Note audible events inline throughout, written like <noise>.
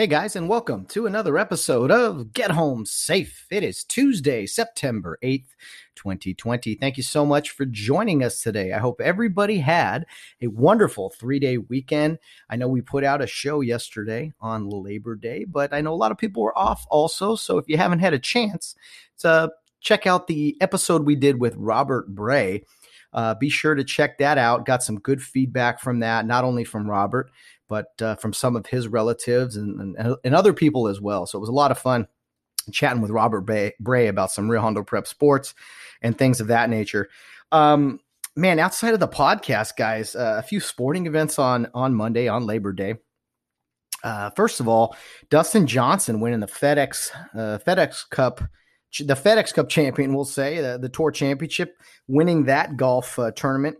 Hey guys, and welcome to another episode of Get Home Safe. It is Tuesday, September 8th, 2020. Thank you so much for joining us today. I hope everybody had a wonderful three day weekend. I know we put out a show yesterday on Labor Day, but I know a lot of people were off also. So if you haven't had a chance to check out the episode we did with Robert Bray, uh, be sure to check that out. Got some good feedback from that, not only from Robert, but uh, from some of his relatives and, and, and other people as well. So it was a lot of fun chatting with Robert Bray, Bray about some Rio Hondo Prep sports and things of that nature. Um, man, outside of the podcast, guys, uh, a few sporting events on on Monday on Labor Day. Uh, first of all, Dustin Johnson winning the FedEx uh, FedEx Cup, the FedEx Cup champion, we'll say the, the Tour Championship, winning that golf uh, tournament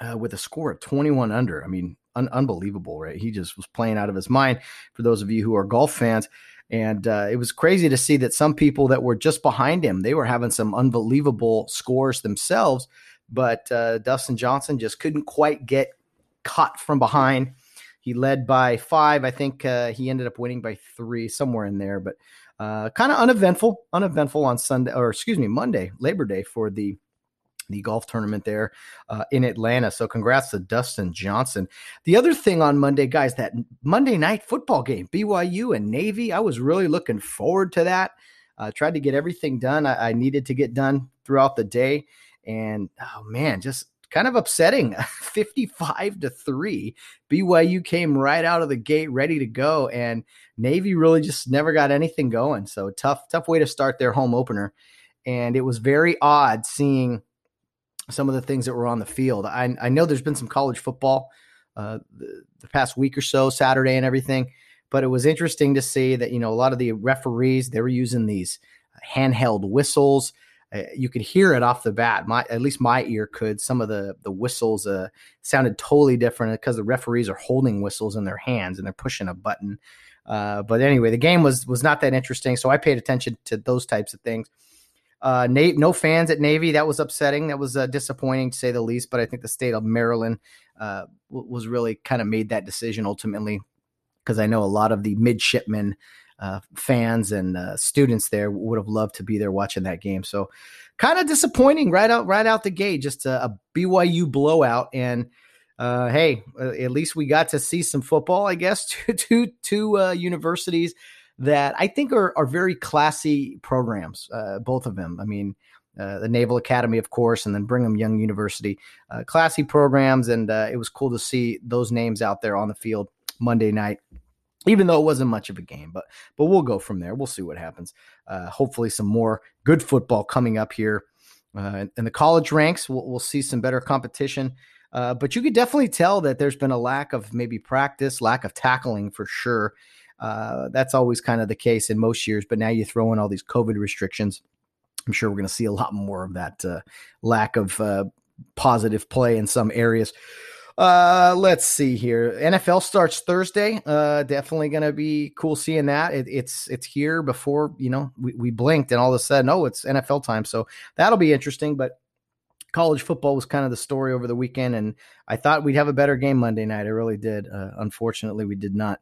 uh, with a score of 21 under. I mean, un- unbelievable, right? He just was playing out of his mind. For those of you who are golf fans, and uh, it was crazy to see that some people that were just behind him, they were having some unbelievable scores themselves, but uh, Dustin Johnson just couldn't quite get caught from behind. He led by five. I think uh, he ended up winning by three, somewhere in there, but uh, kind of uneventful, uneventful on Sunday, or excuse me, Monday, Labor Day for the the golf tournament there uh, in Atlanta. So congrats to Dustin Johnson. The other thing on Monday, guys, that Monday night football game, BYU and Navy, I was really looking forward to that. Uh, tried to get everything done I, I needed to get done throughout the day. And oh man, just kind of upsetting <laughs> 55 to 3 byu came right out of the gate ready to go and navy really just never got anything going so tough tough way to start their home opener and it was very odd seeing some of the things that were on the field. I, I know there's been some college football uh, the, the, past week or so, Saturday and everything, but it was interesting to see that you know a lot of the referees they were using these handheld whistles. Uh, you could hear it off the bat. My at least my ear could. Some of the the whistles uh, sounded totally different because the referees are holding whistles in their hands and they're pushing a button. Uh, but anyway, the game was was not that interesting, so I paid attention to those types of things. Uh, Nate, no fans at Navy. That was upsetting. That was uh, disappointing to say the least. But I think the state of Maryland uh, w- was really kind of made that decision ultimately because I know a lot of the midshipmen uh, fans and uh, students there would have loved to be there watching that game. So kind of disappointing right out right out the gate. Just a, a BYU blowout and. Uh, hey, uh, at least we got to see some football, I guess. <laughs> Two, two, two uh, universities that I think are, are very classy programs, uh, both of them. I mean, uh, the Naval Academy, of course, and then Brigham Young University, uh, classy programs, and uh, it was cool to see those names out there on the field Monday night. Even though it wasn't much of a game, but but we'll go from there. We'll see what happens. Uh, hopefully, some more good football coming up here uh, in the college ranks. We'll, we'll see some better competition. But you could definitely tell that there's been a lack of maybe practice, lack of tackling for sure. Uh, that's always kind of the case in most years, but now you throw in all these COVID restrictions. I'm sure we're going to see a lot more of that uh, lack of uh, positive play in some areas. Uh, let's see here. NFL starts Thursday. Uh, definitely going to be cool seeing that. It, it's it's here before you know we, we blinked, and all of a sudden, oh, it's NFL time. So that'll be interesting. But college football was kind of the story over the weekend, and I thought we'd have a better game Monday night. I really did. Uh, unfortunately, we did not.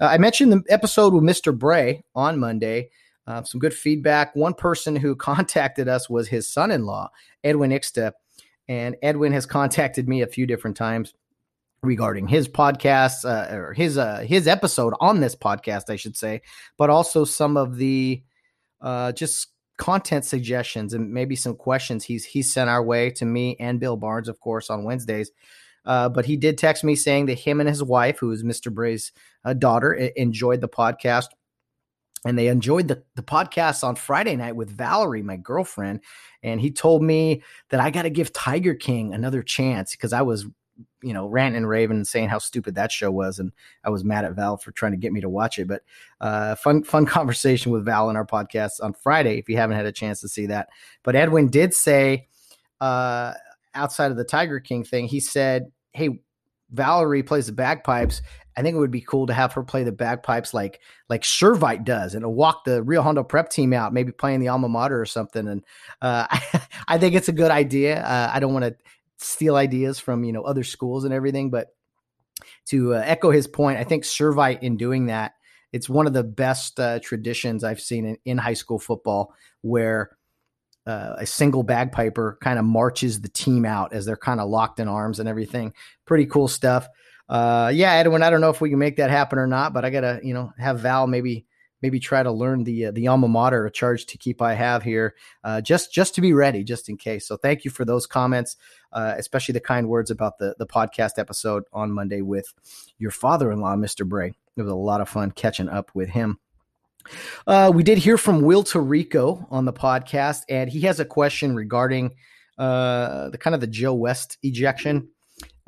Uh, I mentioned the episode with Mr. Bray on Monday. Uh, some good feedback. One person who <laughs> contacted us was his son in law, Edwin Ixta. And Edwin has contacted me a few different times regarding his podcast uh, or his uh, his episode on this podcast, I should say, but also some of the uh, just content suggestions and maybe some questions he's he's sent our way to me and Bill Barnes, of course, on Wednesdays. Uh, but he did text me saying that him and his wife, who is Mr. Bray's uh, daughter, enjoyed the podcast. And they enjoyed the, the podcast on Friday night with Valerie, my girlfriend. And he told me that I got to give Tiger King another chance because I was you know, ranting and raving and saying how stupid that show was, and I was mad at Val for trying to get me to watch it. But uh, fun, fun <laughs> conversation with Val in our podcast on Friday. If you haven't had a chance to see that, but Edwin did say, uh, outside of the Tiger King thing, he said, "Hey, Valerie plays the bagpipes. I think it would be cool to have her play the bagpipes like like Servite does, and walk the Rio Hondo Prep team out, maybe playing the alma mater or something. And uh, <laughs> I, think it's a good idea. Uh, I don't want to steal ideas from you know other schools and everything, but to uh, echo his point, I think Servite in doing that, it's one of the best uh, traditions I've seen in, in high school football where uh, a single bagpiper kind of marches the team out as they're kind of locked in arms and everything. Pretty cool stuff. Uh, yeah, Edwin, I don't know if we can make that happen or not, but I gotta, you know, have Val maybe maybe try to learn the uh, the alma mater, charge to keep I have here, uh, just just to be ready, just in case. So thank you for those comments, uh, especially the kind words about the the podcast episode on Monday with your father-in-law, Mr. Bray. It was a lot of fun catching up with him. Uh, we did hear from Will Tarico on the podcast, and he has a question regarding uh, the kind of the Joe West ejection.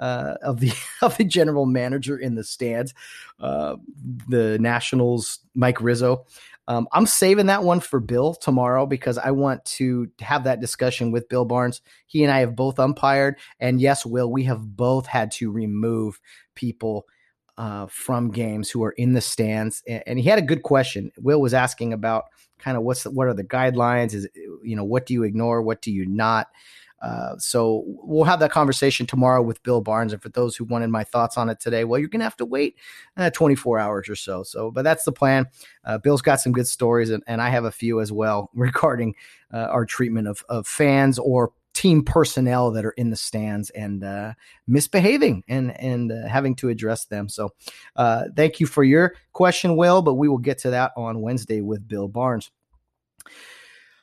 Uh, of the <laughs> of the general manager in the stands, uh, the Nationals, Mike Rizzo. Um, I'm saving that one for Bill tomorrow because I want to have that discussion with Bill Barnes. He and I have both umpired, and yes, Will, we have both had to remove people uh, from games who are in the stands. And, he had a good question. Will was asking about kind of what's the, what are the guidelines? Is you know what do you ignore? What do you not? Uh, so we'll have that conversation tomorrow with Bill Barnes. And for those who wanted my thoughts on it today, well, you're going to have to wait uh, 24 hours or so. So, but that's the plan. Uh, Bill's got some good stories, and, and I have a few as well <laughs> regarding uh, our treatment of, of fans or team personnel that are in the stands and uh, misbehaving and and uh, having to address them. So, uh, thank you for your question, Will. But we will get to that on Wednesday with Bill Barnes.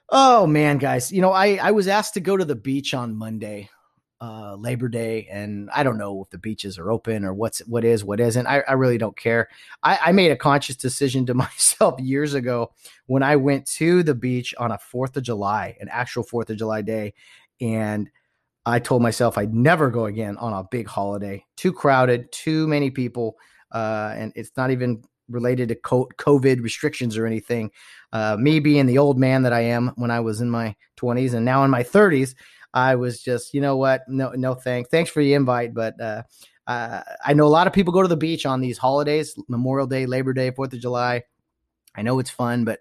Oh man, guys, you know I I was asked to go to the beach on Monday, uh, Labor Day, and I don't know if the beaches are open or what's what is what isn't. I, I really don't care. I, I made a conscious decision to <laughs> myself years ago when I went to the beach on a Fourth of July, an actual Fourth of July day, and I told myself I'd never go again on a big holiday. Too crowded, too many people, uh, and it's not even related to COVID restrictions or anything. Uh, me being the old man that I am when I was in my 20s and now in my 30s, I was just, you know what? No, no, thanks. Thanks for the invite, but uh, uh, I know a lot of people go to the beach on these holidays: Memorial Day, Labor Day, Fourth of July. I know it's fun, but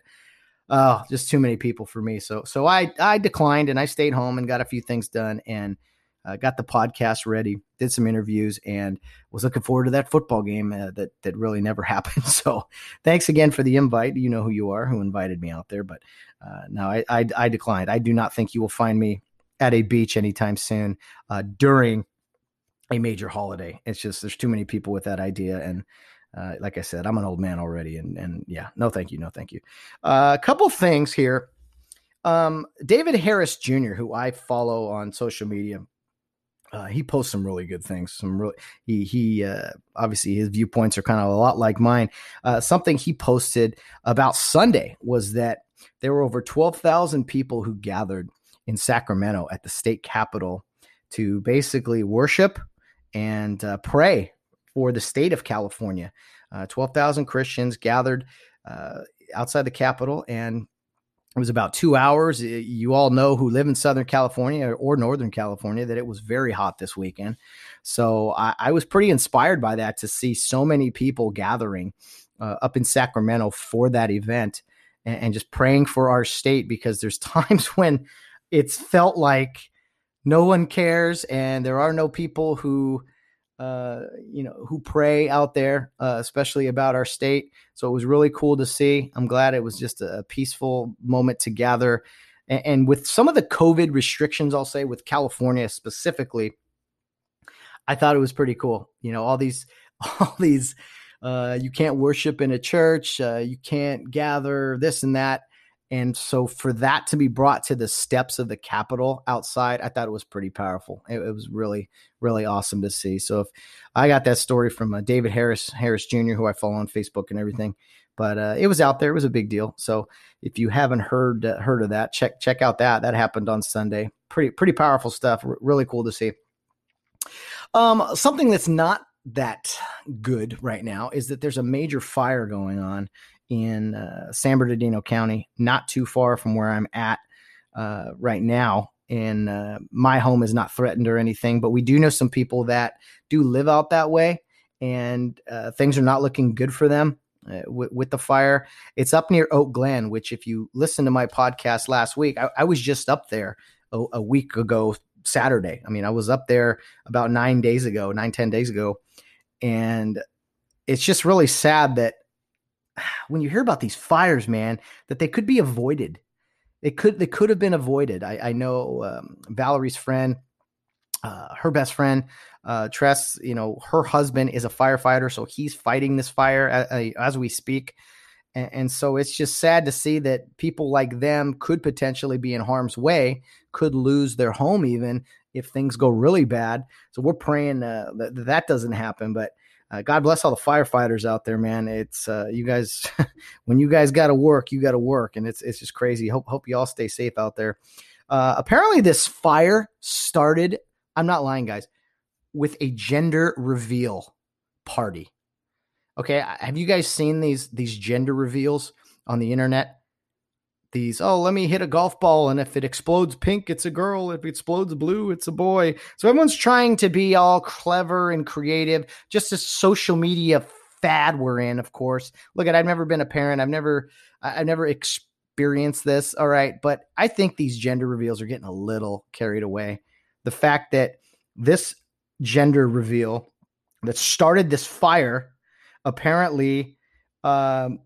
oh, just too many people for me. So so I I declined and I stayed home and got a few things done and uh, got the podcast ready, did some interviews, and was looking forward to that football game uh, that that really never <laughs> happened. So thanks again for the invite. You know who you are, who invited me out there, but uh, no, I, I, I declined. I do not think you will find me at a beach anytime soon uh, during a major holiday. It's just there's too many people with that idea and uh, like I said, I'm an old man already, and and yeah, no, thank you, no, thank you. Uh, a couple things here. Um, David Harris Jr., who I follow on social media, uh, he posts some really good things. Some really he he uh, obviously his viewpoints are kind of a lot like mine. Uh, something he posted about Sunday was that there were over twelve thousand people who gathered in Sacramento at the state capitol to basically worship and uh, pray for the state of California. Uh, 12,000 Christians gathered uh, outside the Capitol, and it was about two hours. You all know who live in Southern California or Northern California that it was very hot this weekend. So I, I was pretty inspired by that to see so many people gathering uh, up in Sacramento for that event and, and just praying for our state because there's <laughs> times when it's felt like no one cares and there are no people who uh, you know, who pray out there, uh, especially about our state. So it was really cool to see. I'm glad it was just a peaceful moment to gather. And, and with some of the COVID restrictions, I'll say with California specifically, I thought it was pretty cool. You know, all these, <laughs> all these, uh, you can't worship in a church, uh, you can't gather this and that. And so for that to be brought to the steps of the Capitol outside, I thought it was pretty powerful. It, it was really, really awesome to see. So if I got that story from uh, David Harris, Harris Jr., who I follow on Facebook and everything, but uh, it was out there. It was a big deal. So if you haven't heard uh, heard of that, check check out that. That happened on Sunday. Pretty pretty powerful stuff. R- really cool to see. Um, something that's not that good right now is that there's a major fire going on in uh, San Bernardino County, not too far from where I'm at uh, right now. And uh, my home is not threatened or anything, but we do know some people that do live out that way, and uh, things are not looking good for them. Uh, with, with, the fire, it's up near Oak Glen, which, if you listen to my podcast last week, I, I was just up there a, a week ago Saturday. I mean, I was up there about nine days ago, nine ten days ago. And it's just really sad that <sighs> when you hear about these fires, man, that they could be avoided. It could they could have been avoided. I, I know um, Valerie's friend, uh, her best friend, uh, Tress. You know, her husband is a firefighter, so he's fighting this fire as, as we speak. And, and so it's just sad to see that people like them could potentially be in harm's way could lose their home even if things go really bad. So we're praying uh, that that doesn't happen. But uh, God bless all the firefighters out there, man. It's uh, you guys <laughs> when you guys got to work, you got to work, and it's it's just crazy. Hope hope you all stay safe out there. Uh, apparently, this fire started. I'm not lying, guys. With a gender reveal party. Okay, have you guys seen these these gender reveals on the internet? These oh let me hit a golf ball and if it explodes pink it's a girl. If it explodes blue it's a boy. So everyone's trying to be all clever and creative just a social media fad we're in of course. Look at i've never been a parent. I've never i've never experienced this all right? But i think these gender reveals are getting a little carried away. The fact that this gender reveal that started this fire apparently um,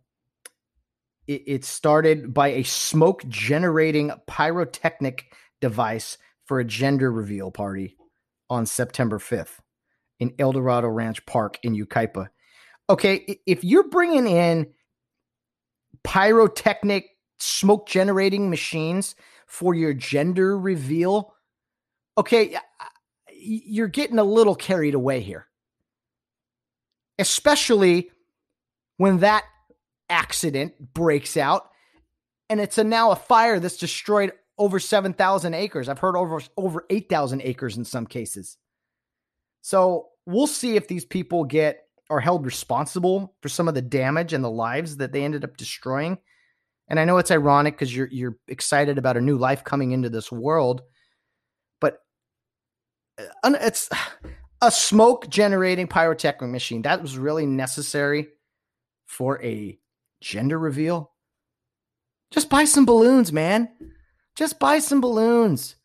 it, it started by a smoke generating pyrotechnic device for a gender reveal party on September 5th in El Dorado Ranch Park in Yucaipa. Okay, if you're bringing in pyrotechnic smoke generating machines for your gender reveal, okay, you're getting a little carried away here. Especially when that accident breaks out, and it's a now a fire that's destroyed over 7,000 acres. I've heard over over 8,000 acres in some cases. So we'll see if these people get are held responsible for some of the damage and the lives that they ended up destroying. And I know it's ironic because you're you're excited about a new life coming into this world, but uh, it's a smoke generating pyrotechnic machine that was really necessary for a gender reveal? Just buy some balloons, man. Just buy some balloons.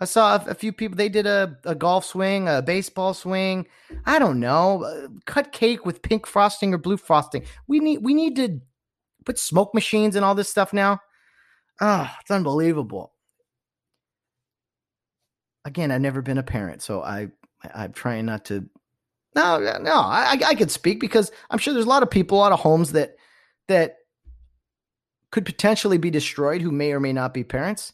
I saw a, few people, they did a, a golf swing, a baseball swing. I don't know. Uh, cut cake with pink frosting or blue frosting. We need we need to put smoke machines and all this stuff now. Ah, oh, it's unbelievable. Again, I've never been a parent, so I I'm trying not to no, no, I, I could speak because I'm sure there's a lot of people, a lot of homes that that could potentially be destroyed who may or may not be parents.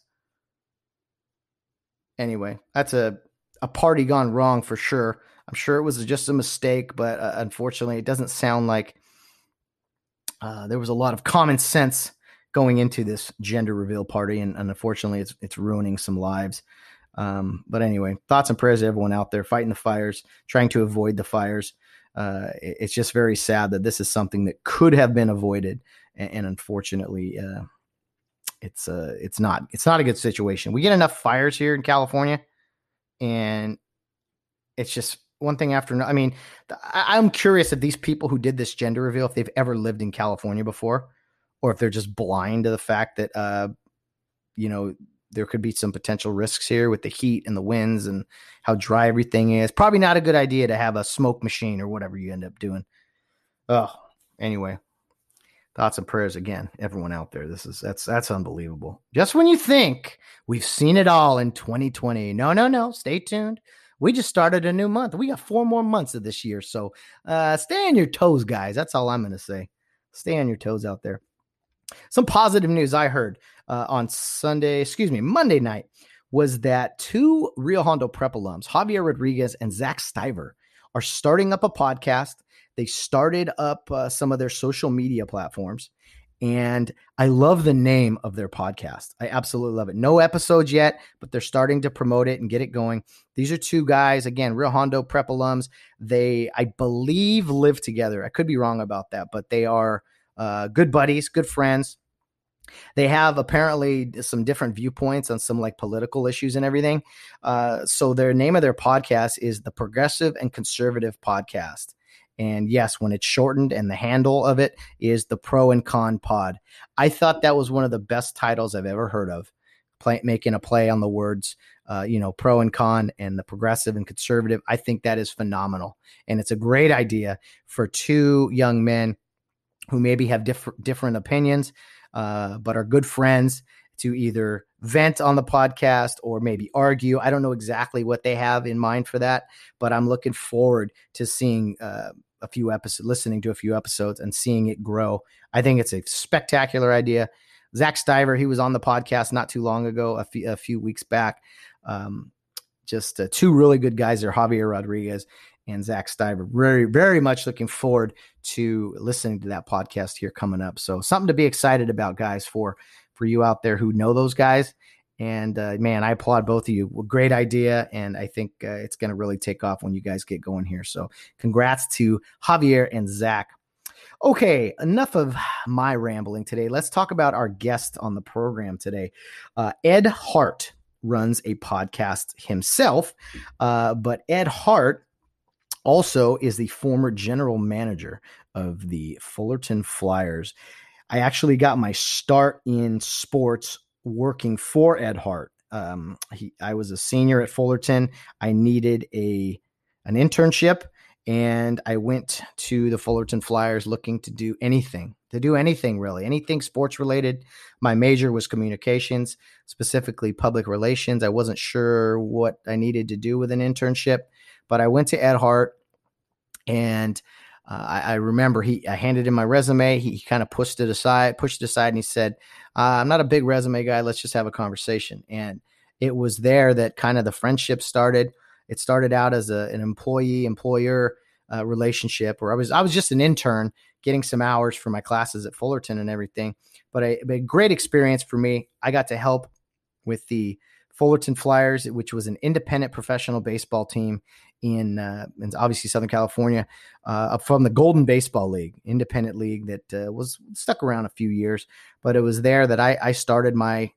Anyway, that's a a party gone wrong for sure. I'm sure it was just a mistake, but uh, unfortunately, it doesn't sound like uh, there was a lot of common sense going into this gender reveal party, and, and unfortunately, it's it's ruining some lives. Um, but anyway, thoughts and prayers to everyone out there fighting the fires, trying to avoid the fires. Uh, it, it's just very sad that this is something that could have been avoided, and, and unfortunately, uh, it's uh, it's not. It's not a good situation. We get enough fires here in California, and it's just one thing after another. I mean, I, I'm curious if these people who did this gender reveal, if they've ever lived in California before, or if they're just blind to the fact that, uh, you know, there could be some potential risks here with the heat and the winds and how dry everything is. Probably not a good idea to have a smoke machine or whatever you end up doing. Oh, anyway, thoughts and prayers again, everyone out there. This is that's that's unbelievable. Just when you think we've seen it all in 2020, no, no, no. Stay tuned. We just started a new month. We got four more months of this year, so uh, stay on your toes, guys. That's all I'm to say. Stay on your toes out there. Some positive news I heard uh, on Sunday, excuse me, Monday night, was that two Rio Hondo prep alums, Javier Rodriguez and Zach Stiver, are starting up a podcast. They started up uh, some of their social media platforms, And I love the name of their podcast. I absolutely love it. No episodes yet, but they're starting to promote it and get it going. These are two guys, again, Rio Hondo prep alums. They, I believe, live together. I could be wrong about that, but they are uh, good buddies, good friends. They have apparently some different viewpoints on some like political issues and everything. Uh, so their name of their podcast is the Progressive and Conservative Podcast. And yes, when it's shortened and the handle of it is the Pro and Con Pod. I thought that was one of the best titles I've ever heard of. Play, making a play on the words, uh, you know, pro and con and the progressive and conservative. I think that is phenomenal. And it's a great idea for two young men who maybe have different different opinions, uh, but are good friends to either vent on the podcast or maybe argue. I don't know exactly what they have in mind for that, but I'm looking forward to seeing uh, a few episodes, listening to a few episodes and seeing it grow. I think it's a spectacular idea. Zach Stiver, he was on the podcast not too long ago, a few, few weeks back. Um, just uh, two really good guys there, Javier Rodriguez and Zach Stiver. Very, very much looking forward to listening to that podcast here coming up. So something to be excited about, guys, for for you out there who know those guys. And uh, man, I applaud both of you. Great idea, and I think uh, it's going to really take off when you guys get going here. So, congrats to Javier and Zach. Okay, enough of my rambling today. Let's talk about our guest on the program today. Uh, Ed Hart runs a podcast himself, uh, but Ed Hart also is the former general manager of the Fullerton Flyers. I actually got my start in sports working for Ed Hart. Um, he, I was a senior at Fullerton. I needed a an internship, and I went to the Fullerton Flyers looking to do anything, to do anything really, anything sports related. My major was communications, specifically public relations. I wasn't sure what I needed to do with an internship, but I went to Ed Hart and uh, I, I, remember he I handed him my resume. He, he kind of pushed it aside, pushed it aside, and he said, uh, "I'm not a big resume guy. Let's just have a conversation." And it was there that kind of the friendship started. It started out as a, an employee employer uh, relationship, where I was I was just an intern getting some hours for my classes at Fullerton and everything. But a, a great experience for me. I got to help with the Fullerton Flyers, which was an independent professional baseball team in, uh, in obviously Southern California, uh, from the Golden Baseball League, independent league that uh, was stuck around a few years. But it was there that I, I started my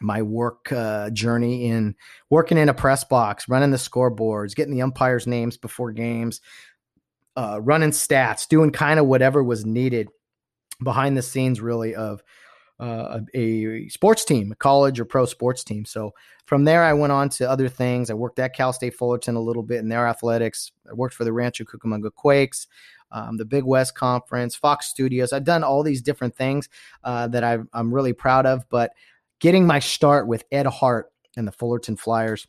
my work uh, journey in working in a press box, running the scoreboards, getting the umpires' names before games, uh, running stats, doing kind of whatever was needed behind the scenes, really of uh, a, sports team, a college or pro sports team. So from there, I went on to other things. I worked at Cal State Fullerton a little bit in their athletics. I worked for the Rancho Cucamonga Quakes, um, the Big West Conference, Fox Studios. I've done all these different things uh, that i am really proud of. But getting my start with Ed Hart and the Fullerton Flyers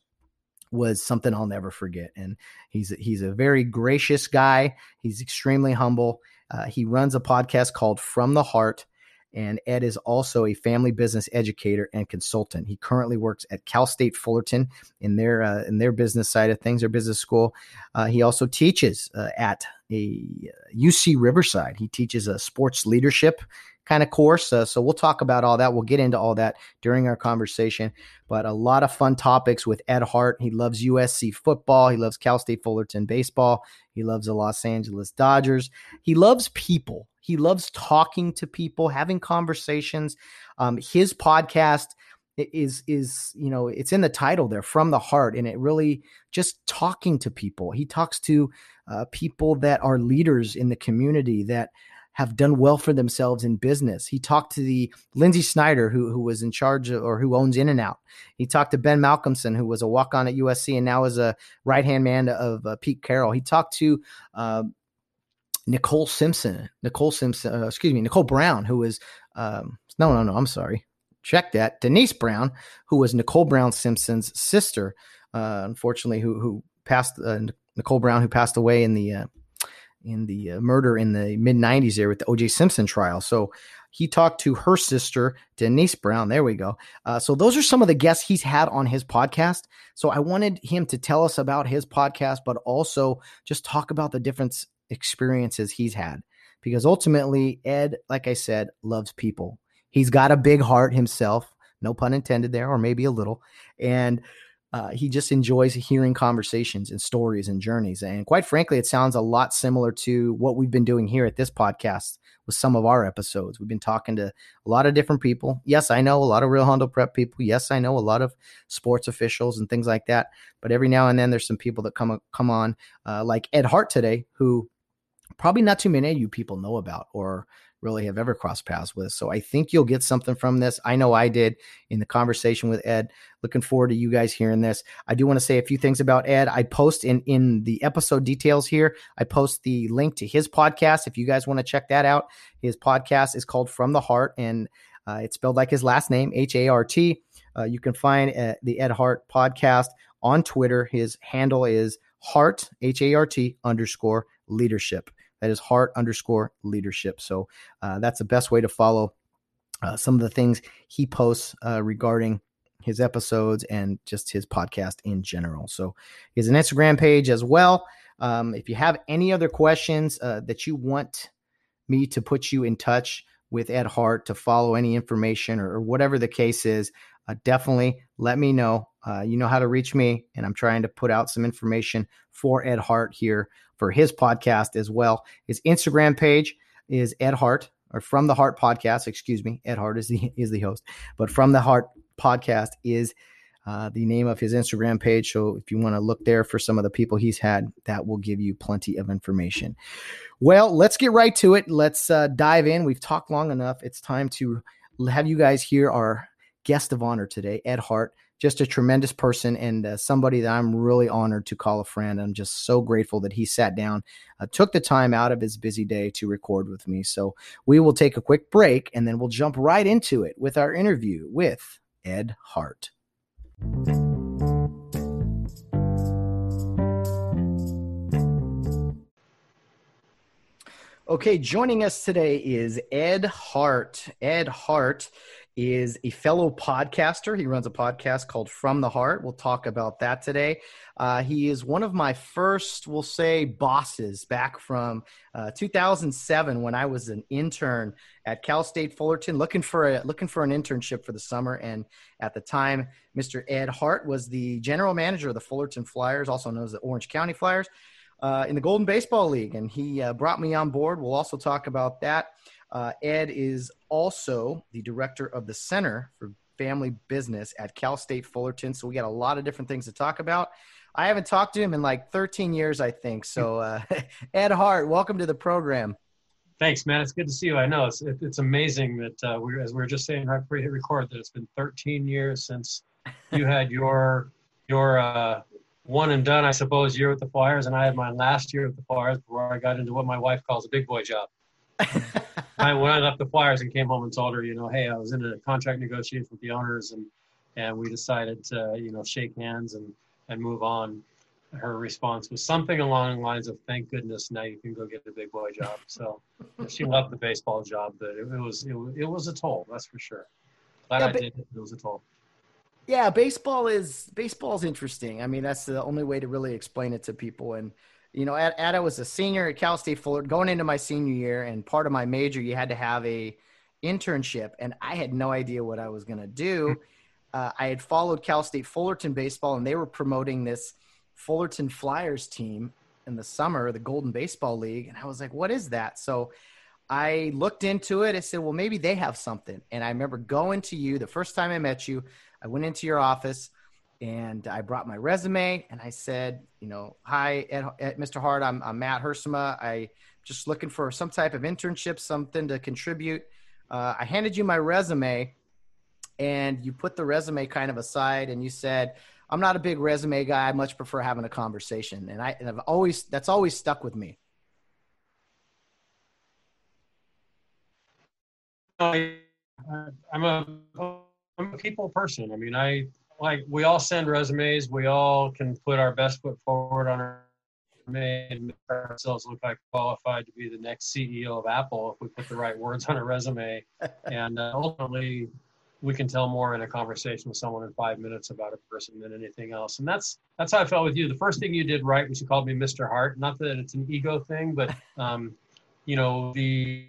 was something I'll never forget. And he's he's a very gracious guy. He's extremely humble. Uh, he runs a podcast called From the Heart and Ed is also a family business educator and consultant. He currently works at Cal State Fullerton in their uh, in their business side of things, their business school. Uh, he also teaches uh, at a UC uh, Riverside. He teaches a sports leadership kind of course. Uh, so we'll talk about all that. We'll get into all that during our conversation. But a lot of fun topics with Ed Hart. He loves USC football. He loves Cal State Fullerton baseball. He loves the Los Angeles Dodgers. He loves people. He loves talking to people, having conversations. Um, his podcast is is you know it's in the title there from the heart and it really just talking to people he talks to uh, people that are leaders in the community that have done well for themselves in business. He talked to the Lynsi Snyder, who who was in charge of, or who owns In and Out. He talked to Ben Malcolmson, who was a walk on at USC and now is a right hand man of uh, Pete Carroll. He talked to uh, Nicole Simpson, Nicole Simpson, uh, excuse me, Nicole Brown, who was um, no, no, no, I'm sorry. Check that. Denise Brown, who was Nicole Brown Simpson's sister, uh, unfortunately, who who passed uh, Nicole Brown, who passed away in the uh, in the uh, murder in the mid 90s there with the OJ Simpson trial. So he talked to her sister, Denise Brown. There we go. Uh, so those are some of the guests he's had on his podcast. So I wanted him to tell us about his podcast, but also just talk about the different experiences he's had because ultimately, Ed, like I said, loves people. He's got a big heart himself, no pun intended there, or maybe a little. And uh, he just enjoys hearing conversations and stories and journeys. And quite frankly, it sounds a lot similar to what we've been doing here at this podcast with some of our episodes. We've been talking to a lot of different people. Yes, I know a lot of Rio Hondo Prep people. Yes, I know a lot of sports officials and things like that. But every now and then, there's some people that come come on, uh, like Ed Hart today, who probably not too many of you people know about or really have ever crossed paths with. So I think you'll get something from this. I know I did in the conversation with Ed. Looking forward to you guys hearing this. I do want to say a few things about Ed. I post in in the episode details here. I post the link to his podcast if you guys want to check that out. His podcast is called From the Heart and uh, it's spelled like his last name, H A R T. Uh, you can find uh, the Ed Hart podcast on Twitter. His handle is Hart, H A R T underscore leadership. That is Hart underscore leadership. So uh, that's the best way to follow uh, some of the things he posts uh, regarding his episodes and just his podcast in general. So he has an Instagram page as well. Um, if you have any other questions uh, that you want me to put you in touch with Ed Hart to follow any information or, or whatever the case is, uh, definitely let me know. Uh, you know how to reach me, and I'm trying to put out some information for Ed Hart here for his podcast as well. His Instagram page is Ed Hart or from the Heart podcast. Excuse me, Ed Hart is the <laughs> is the host, but from the Heart podcast is uh, the name of his Instagram page. So if you want to look there for some of the people he's had, that will give you plenty of information. Well, let's get right to it. Let's uh, dive in. We've talked long enough. It's time to have you guys hear our guest of honor today, Ed Hart just a tremendous person and uh, somebody that I'm really honored to call a friend. I'm just so grateful that he sat down, uh, took the time out of his busy day to record with me. So we will take a quick break and then we'll jump right into it with our interview with Ed Hart. Okay, joining us today is Ed Hart. Ed Hart is a fellow podcaster. He runs a podcast called From the Heart. We'll talk about that today. Uh, he is one of my first, we'll say, bosses back from uh, 2007 when I was an intern at Cal State Fullerton, looking for a looking for an internship for the summer. And at the time, Mr. Ed Hart was the general manager of the Fullerton Flyers, also known as the Orange County Flyers. Uh, in the Golden Baseball League, and he uh, brought me on board. We'll also talk about that. Uh, Ed is also the director of the Center for Family Business at Cal State Fullerton. So we got a lot of different things to talk about. I haven't talked to him in like 13 years, I think. So, uh, <laughs> Ed Hart, welcome to the program. Thanks, man. It's good to see you. I know it's it's amazing that uh, we, as we were just saying right before you hit record, that it's been 13 years since <laughs> you had your your uh, one and done, I suppose, year with the Flyers, and I had my last year with the Flyers before I got into what my wife calls a big boy job. <laughs> I when I left the Flyers and came home and told her, you know, hey, I was in a contract negotiation with the owners and and we decided to, you know, shake hands and and move on. Her response was something along the lines of, "Thank goodness now you can go get the big boy job." So she loved the baseball job, but it, it was it, it was a toll, that's for sure. Glad yeah, I did. It was a toll. Yeah, baseball is baseball is interesting. I mean, that's the only way to really explain it to people and you know, at, at I was a senior at Cal State Fullerton, going into my senior year, and part of my major, you had to have a internship, and I had no idea what I was going to do. Uh, I had followed Cal State Fullerton baseball, and they were promoting this Fullerton Flyers team in the summer, the Golden Baseball League, and I was like, "What is that?" So I looked into it. I said, "Well, maybe they have something." And I remember going to you the first time I met you. I went into your office and I brought my resume and I said, you know, hi, Ed, Ed, Mr. Hart, I'm, I'm Matt Hersema. I just looking for some type of internship, something to contribute. Uh, I handed you my resume, and you put the resume kind of aside, and you said, "I'm not a big resume guy. I much prefer having a conversation." And I, and I've always that's always stuck with me. I, I'm a I'm a people person. I mean, I like we all send resumes. We all can put our best foot forward on our resume and make ourselves look like qualified to be the next CEO of Apple if we put the right words on a resume. <laughs> and uh, ultimately, we can tell more in a conversation with someone in five minutes about a person than anything else. And that's that's how I felt with you. The first thing you did right was you called me Mr. Hart. Not that it's an ego thing, but <laughs> um, you know, the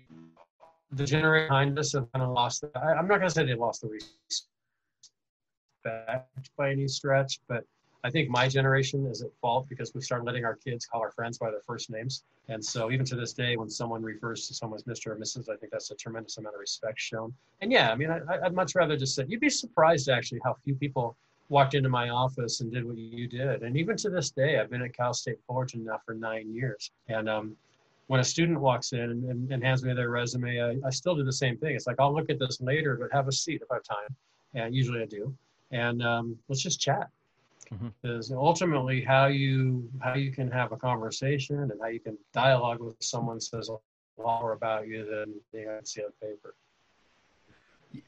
the generation behind us have kind of lost. The, I, I'm not going to say they lost the respect by any stretch, but I think my generation is at fault because we started letting our kids call our friends by their first names. And so even to this day, when someone refers to someone as Mr. or Mrs., I think that's a tremendous amount of respect shown. And yeah, I mean, I, I'd much rather just say, you'd be surprised actually how few people walked into my office and did what you did. And even to this day, I've been at Cal State Fullerton now for nine years. And um, when a student walks in and, and, and hands me their resume, I, I, still do the same thing. It's like, I'll look at this later, but have a seat if I have time. And usually I do. And um, let's just chat mm-hmm. is ultimately how you how you can have a conversation and how you can dialogue with someone says a lot more about you than you know, see on paper.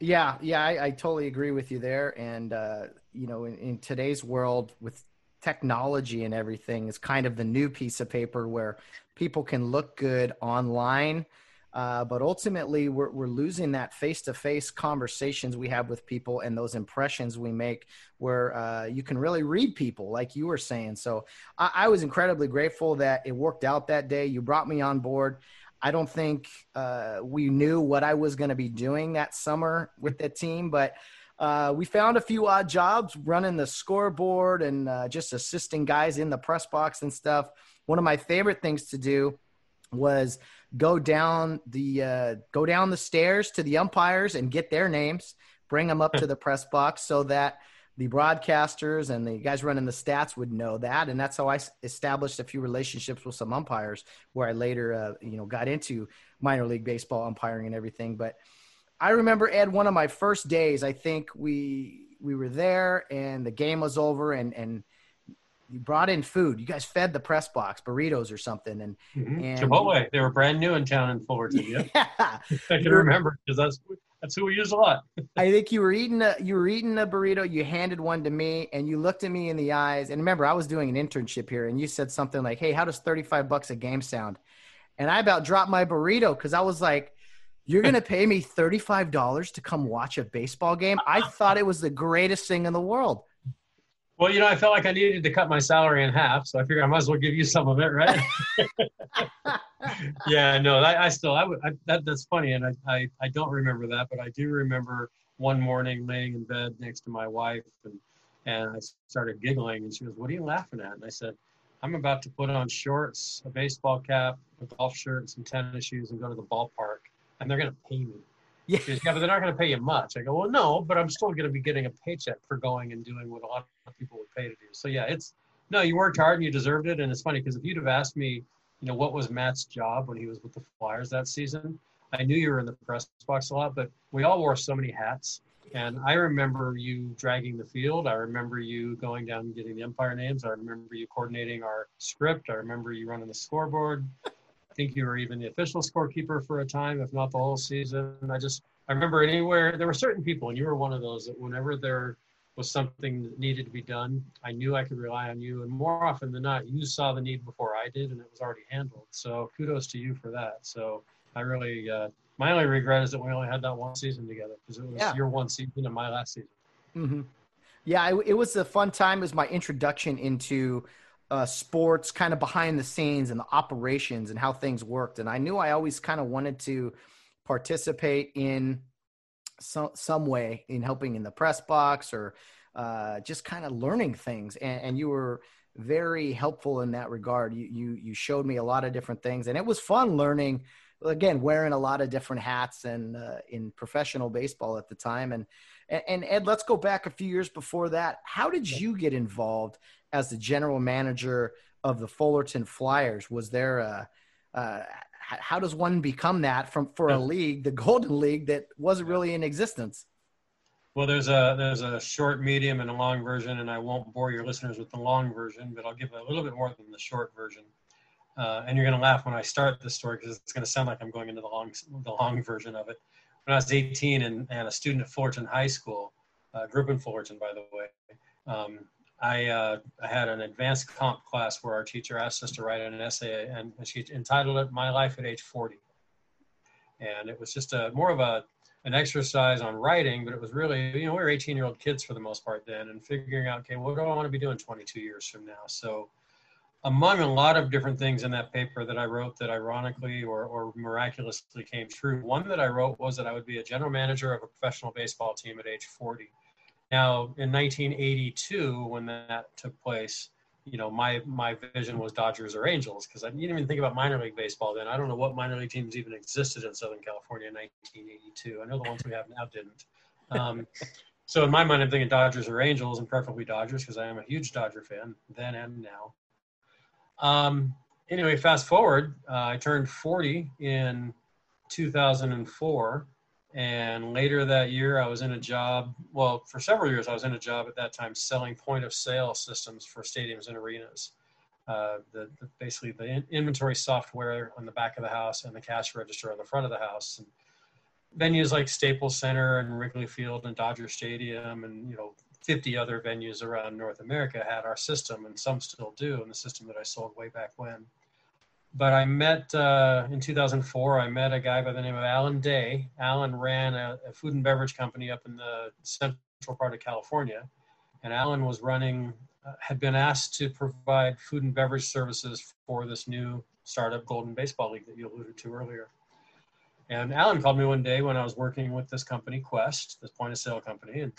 Yeah, yeah, I, I, totally agree with you there. And uh, you know, in, in today's world with technology and everything, is kind of the new piece of paper where people can look good online uh, but ultimately, we're, we're losing that face to face conversations we have with people and those impressions we make where uh, you can really read people, like you were saying. So I, I, was incredibly grateful that it worked out that day. You brought me on board. I don't think uh, we knew what I was going to be doing that summer with the team, but uh, we found a few odd jobs running the scoreboard and uh, just assisting guys in the press box and stuff. One of my favorite things to do was go down the uh, go down the stairs to the umpires and get their names, bring them up to the press box so that the broadcasters and the guys running the stats would know that, and that's how I established a few relationships with some umpires, where I later, uh, you know, got into minor league baseball umpiring and everything. But I remember Ed, one of my first days. I think we we were there, and the game was over, and and you brought in food. You guys fed the press box, burritos or something, and, mm-hmm. and Chipotle. They were brand new in town in Fullerton. Yeah, <laughs> yeah. <laughs> I can remember because that's that's who we use a lot. <laughs> I think you were eating a you were eating a burrito. You handed one to me, and you looked at me in the eyes. And remember, I was doing an internship here, and you said something like, "Hey, how does thirty five bucks a game sound?" And I about dropped my burrito because I was like. You're going to pay me $35 to come watch a baseball game? I thought it was the greatest thing in the world. Well, you know, I felt like I needed to cut my salary in half, so I figured I might as well give you some of it, right? <laughs> yeah, no, I, I still, I I, that, that's funny, and I, I, I don't remember that, but I do remember one morning laying in bed next to my wife, and and I started giggling, and she goes, "What are you laughing at?" And I said, "I'm about to put on shorts, a baseball cap, a golf shirt, and some tennis shoes, and go to the ballpark, and they're to pay me." Yeah. yeah, but they're not going to pay you much. I go, well, no, but I'm still going to be getting a paycheck for going and doing what a lot of people would pay to do. So yeah, it's no, you worked hard and you deserved it. And it's funny because if you'd have asked me, you know, what was Matt's job when he was with the Flyers that season, I knew you were in the press box a lot, but we all wore so many hats. And I remember you dragging the field. I remember you going down and getting the umpire names. I remember you coordinating our script. I remember you running the scoreboard. I think you were even the official scorekeeper for a time, if not the whole season. I just I remember anywhere there were certain people, and you were one of those that whenever there was something that needed to be done, I knew I could rely on you. And more often than not, you saw the need before I did, and it was already handled. So kudos to you for that. So I really, uh, my only regret is that we only had that one season together because it was yeah. your one season and my last season. Mm-hmm. Yeah, it, it was a fun time. It was my introduction into uh, sports kind of behind the scenes and the operations and how things worked. And I knew I always kind of wanted to participate in some some way in helping in the press box or uh, just kind of learning things. And, and, you were very helpful in that regard. You, you you showed me a lot of different things, and it was fun learning. Again, wearing a lot of different hats and uh, in professional baseball at the time, and and Ed, let's go back a few years before that. How did you get involved as the general manager of the Fullerton Flyers? Was there a, uh, how does one become that from for a league, the Golden League, that wasn't really in existence? Well, there's a there's a short, medium, and a long version, and I won't bore your listeners with the long version, but I'll give a little bit more than the short version. Uh, and you're going to laugh when I start this story because it's going to sound like I'm going into the long the long version of it. When I was 18 and, and a student at Fullerton High School, uh, group in Fullerton, by the way, um, I, uh, I had an advanced comp class where our teacher asked us to write an essay, and she entitled it "My Life at Age 40." And it was just a more of a an exercise on writing, but it was really, you know, we were 18 year old kids for the most part then, and figuring out, okay, what do I want to be doing 22 years from now? So among a lot of different things in that paper that I wrote that ironically or, or miraculously came true, one that I wrote was that I would be a general manager of a professional baseball team at age 40. Now, in 1982, when that took place, you know, my my vision was Dodgers or Angels because I didn't even think about minor league baseball then. I don't know what minor league teams even existed in Southern California in 1982. I know the ones we have now didn't. Um, so in my mind, I'm thinking Dodgers or Angels, and preferably Dodgers because I am a huge Dodger fan then and now. Um, anyway, fast forward, uh, I turned 40 in 2004. And later that year, I was in a job. Well, for several years, I was in a job at that time selling point of sale systems for stadiums and arenas. Uh, the, the, basically the in- inventory software on the back of the house and the cash register on the front of the house. And venues like Staples Center and Wrigley Field and Dodger Stadium and you know 50 other venues around North America had our system, and some still do, and the system that I sold way back when. But I met uh, in 2004. I met a guy by the name of Alan Day. Alan ran a, a food and beverage company up in the central part of California, and Alan was running, uh, had been asked to provide food and beverage services for this new startup Golden Baseball League that you alluded to earlier. And Alan called me one day when I was working with this company, Quest, this point of sale company, and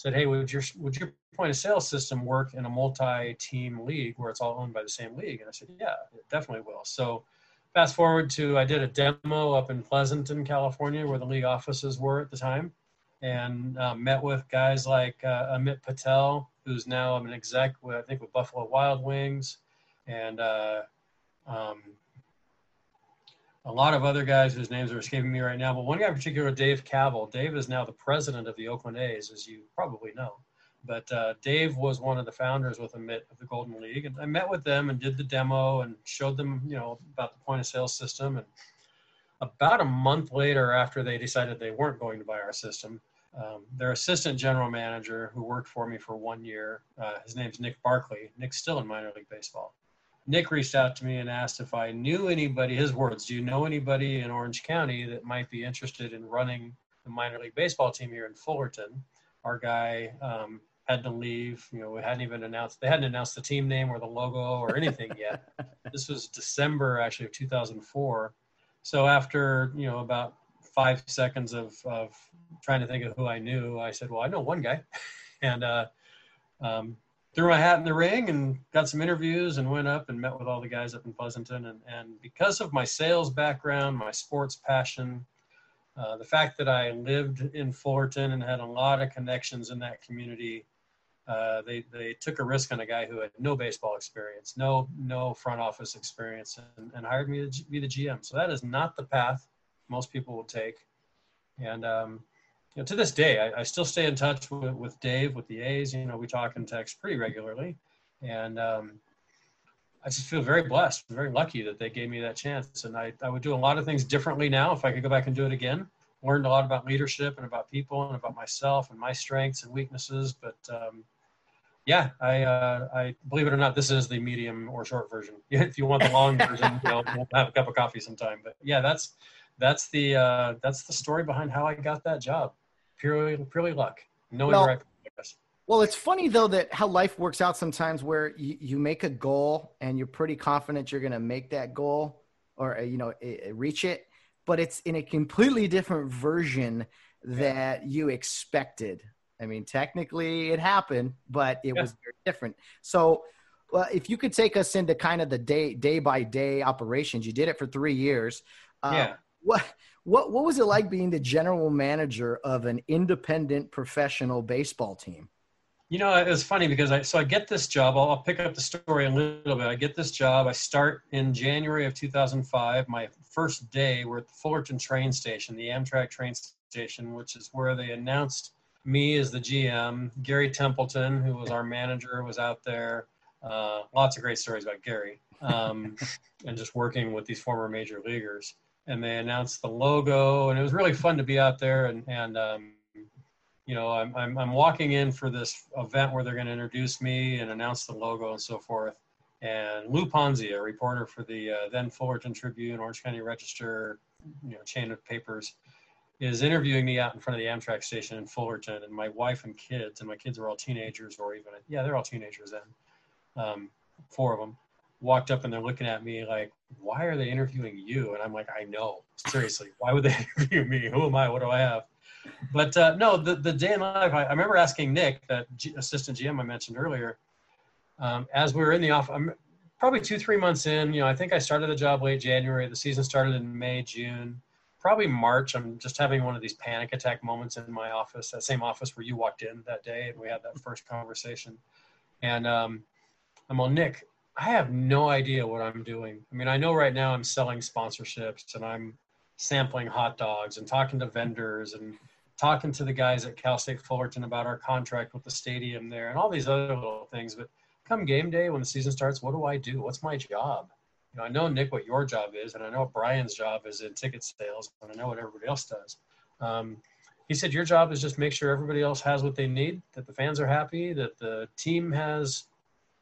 said, "Hey, would your would your point of sale system work in a multi-team league where it's all owned by the same league?" And I said, "Yeah, it definitely will." So, fast forward to I did a demo up in Pleasanton, California, where the league offices were at the time, and uh, met with guys like uh, Amit Patel, who's now an exec with I think with Buffalo Wild Wings, and uh, um, a lot of other guys whose names are escaping me right now, but one guy in particular, Dave Kaval. Dave is now the president of the Oakland A's, as you probably know. But uh, Dave was one of the founders with Amit of the Golden League, and I met with them and did the demo and showed them, you know, about the point of sale system. And about a month later, after they decided they weren't going to buy our system, um, their assistant general manager, who worked for me for one year, uh, his name's Nick Barkley. Nick's still in minor league baseball Nick reached out to me and asked if I knew anybody, his words, do you know anybody in Orange County that might be interested in running the minor league baseball team here in Fullerton? Our guy um, had to leave. You know, we hadn't even announced, they hadn't announced the team name or the logo or anything yet. <laughs> this was December actually of 2004. So after, you know, about five seconds of, of trying to think of who I knew, I said, well, I know one guy. <laughs> and uh, um, threw my hat in the ring and got some interviews and went up and met with all the guys up in Pleasanton. And, and because of my sales background, my sports passion, uh, the fact that I lived in Fullerton and had a lot of connections in that community, uh, they, they took a risk on a guy who had no baseball experience, no, no front office experience, and, and hired me to be the GM. So that is not the path most people will take. And um, you know, to this day, I, I still stay in touch with, with, Dave, with the A's. You know, we talk and text pretty regularly, and um, I just feel very blessed, very lucky that they gave me that chance. And I, I would do a lot of things differently now if I could go back and do it again. Learned a lot about leadership and about people and about myself and my strengths and weaknesses. But um, yeah, I, uh, I believe it or not, this is the medium or short version. <laughs> if you want the long version, you know, we'll have a cup of coffee sometime. But yeah, that's that's the uh, that's the story behind how I got that job purely purely luck. No well. Well, it's funny though that how life works out sometimes, where you, you make a goal and you're pretty confident you're going to make that goal or uh, you know reach it, but it's in a completely different version that you expected. I mean, technically it happened, but it yeah. was very different. So, well, if you could take us into kind of the day day by day operations, you did it for three years. Uh, yeah. What what what was it like being the general manager of an independent professional baseball team? You know, it was funny because I so I get this job. I'll, I'll, pick up the story a little bit. I get this job. I start in January of 2005. My first day, we're at the Fullerton train station, the Amtrak train station, which is where they announced me as the GM. Gary Templeton, who was our manager, was out there. Uh, lots of great stories about Gary um, <laughs> and just working with these former major leaguers and they announced the logo, and it was really fun to be out there. And, and um, you know, I'm, I'm, I'm walking in for this event where they're going to introduce me and announce the logo and so forth. And Lou Ponzi, a reporter for the uh, then Fullerton Tribune, Orange County Register, you know, chain of papers, is interviewing me out in front of the Amtrak station in Fullerton, and my wife and kids, and my kids are all teenagers, or even yeah, they're all teenagers then, um, four of them, walked up and they're looking at me like, why are they interviewing you? And I'm like, I know, seriously, why would they <laughs> interview me? Who am I? What do I have? But uh, no, the, the day in life, I, I remember asking Nick, that G- assistant GM I mentioned earlier, um, as we were in the office, I'm probably two, three months in, you know, I think I started the job late January. The season started in May, June, probably March. I'm just having one of these panic attack moments in my office, that same office where you walked in that day and we had that first conversation. And um, I'm on Nick, I have no idea what I'm doing. I mean, I know right now I'm selling sponsorships and I'm sampling hot dogs and talking to vendors and talking to the guys at Cal State Fullerton about our contract with the stadium there and all these other little things. But come game day when the season starts, what do I do? What's my job? You know, I know Nick what your job is, and I know what Brian's job is in ticket sales, and I know what everybody else does. Um, he said your job is just make sure everybody else has what they need, that the fans are happy, that the team has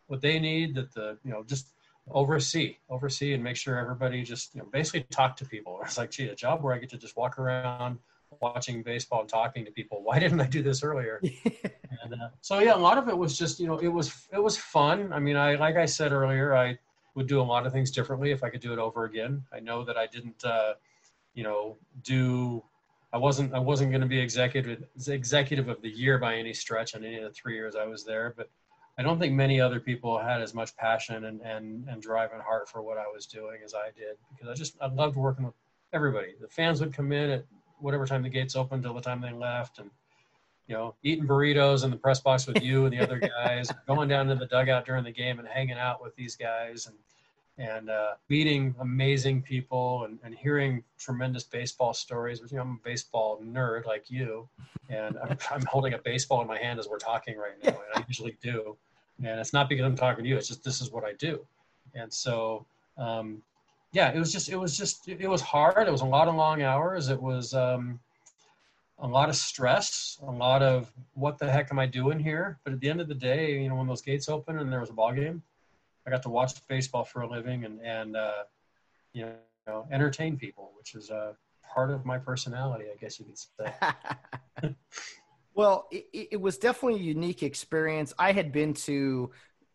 what they need, that the you know just oversee, oversee, and make sure everybody just you know basically talk to people. <laughs> It's like, gee, a job where I get to just walk around watching baseball and talking to people. Why <laughs> didn't I do this earlier? <laughs> and, uh, so yeah, a lot of it was just you know it was it was fun. I mean, I like I said earlier, I would do a lot of things differently if I could do it over again. I know that I didn't, uh, you know, do. I wasn't I wasn't going to be executive executive of the year by any stretch on any of the three years I was there, but I don't think many other people had as much passion and, and, and drive and heart for what I was doing as I did because I just I loved working with everybody. The fans would come in at whatever time the gates opened till the time they left and you know eating burritos in the press box with you and the other guys <laughs> going down to the dugout during the game and hanging out with these guys and and uh, meeting amazing people and, and hearing tremendous baseball stories. You know, I'm a baseball nerd like you, and I'm, I'm holding a baseball in my hand as we're talking right now, and I usually do and it's not because I'm talking to you. It's just this is what I do, and so um, yeah, it was just it was just it was hard. It was a lot of long hours. It was um, a lot of stress, a lot of what the heck am I doing here? But at the end of the day, you know, when those gates open and there was a ball game, I got to watch baseball for a living and and uh, you know entertain people, which is uh, part of my personality, I guess you could say. <laughs> Well, it, it, was definitely a unique experience. I had been to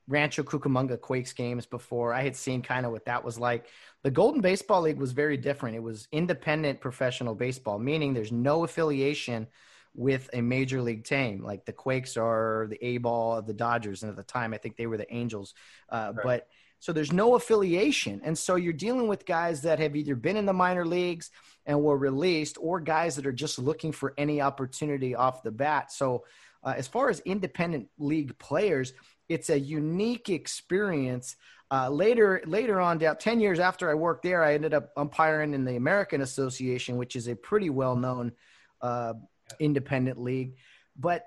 Rancho Cucamonga Quakes games before. I had seen kind of what that was like. The Golden Baseball League was very different. It was independent professional baseball, meaning there's no affiliation with a major league team like the Quakes or the A ball of the Dodgers. And at the time, I think they were the Angels. Uh, right. But so there's no affiliation. And so you're dealing with guys that have either been in the minor leagues and were released or guys that are just looking for any opportunity off the bat. So uh, as far as independent league players, it's a unique experience. Uh, later, later on, down ten years after I worked there, I ended up umpiring in the American Association, which is a pretty well-known uh, independent league. But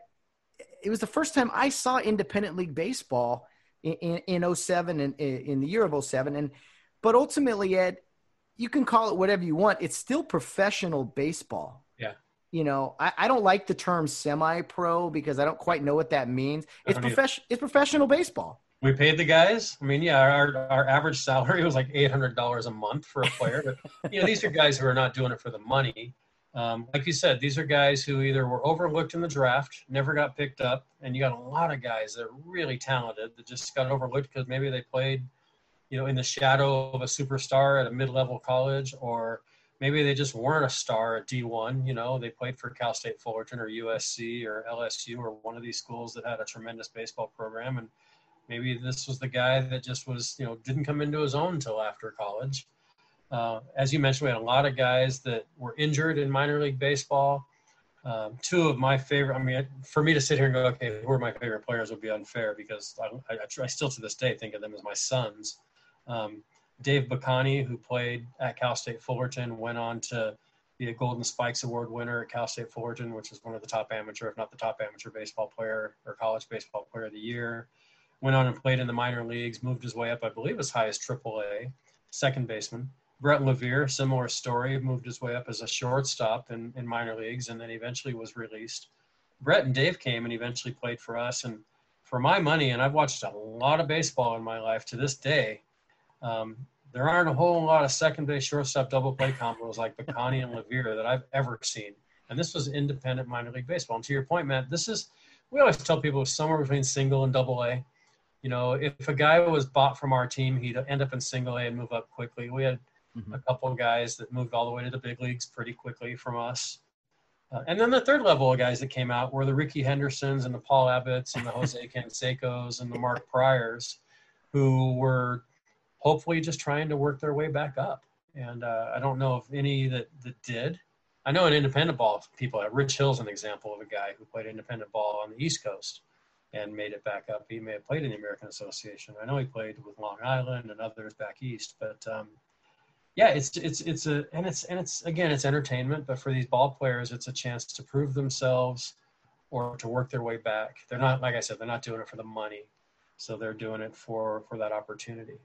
it was the first time I saw independent league baseball in, in 07 and in the year of 07. And, but ultimately, Ed, you can call it whatever you want. It's still professional baseball. Yeah. You know, I, I don't like the term semi-pro because I don't quite know what that means. It's professional. It's professional baseball. We paid the guys. I mean, yeah, our our average salary was like eight hundred dollars a month for a player. But you know, these are guys who are not doing it for the money. Um, like you said, these are guys who either were overlooked in the draft, never got picked up, and you got a lot of guys that are really talented that just got overlooked because maybe they played, you know, in the shadow of a superstar at a mid-level college, or maybe they just weren't a star at D1. You know, they played for Cal State Fullerton or USC or LSU or one of these schools that had a tremendous baseball program, and maybe this was the guy that just was, you know, didn't come into his own until after college uh, as you mentioned, we had a lot of guys that were injured in minor league baseball. Um, two of my favorite, I mean, for me to sit here and go, okay, who are my favorite players would be unfair because I, I, I still to this day think of them as my sons. Um, Dave Bacani, who played at Cal State Fullerton, went on to be a Golden Spikes Award winner at Cal State Fullerton, which is one of the top amateur, if not the top amateur baseball player or college baseball player of the year. Went on and played in the minor leagues, moved his way up, I believe, as high as AAA, second baseman. Brett Levere, similar story, moved his way up as a shortstop in, in minor leagues and then eventually was released. Brett and Dave came and eventually played for us. And for my money, and I've watched a lot of baseball in my life to this day, um, there aren't a whole lot of second base shortstop double play combos like Bacani and Levere that I've ever seen. And this was independent minor league baseball. And to your point, Matt, this is, we always tell people somewhere between single and double A You know, if a guy was bought from our team, he'd end up in single A and move up quickly. We had mm-hmm. a couple of guys that moved all the way to the big leagues pretty quickly from us. Uh, and then the third level of guys that came out were the Rickey Hendersons and the Paul Abbotts and the Jose <laughs> Cansecos and the Mark Priors, who were hopefully just trying to work their way back up. And uh, I don't know if any that, that did. I know in independent ball, people, at Rich Hill's an example of a guy who played independent ball on the East Coast and made it back up. He may have played in the American Association. I know he played with Long Island and others back east, but um, yeah, it's it's it's a and it's and it's again it's entertainment, but for these ball players, it's a chance to prove themselves or to work their way back. They're not like I said, they're not doing it for the money, so they're doing it for for that opportunity.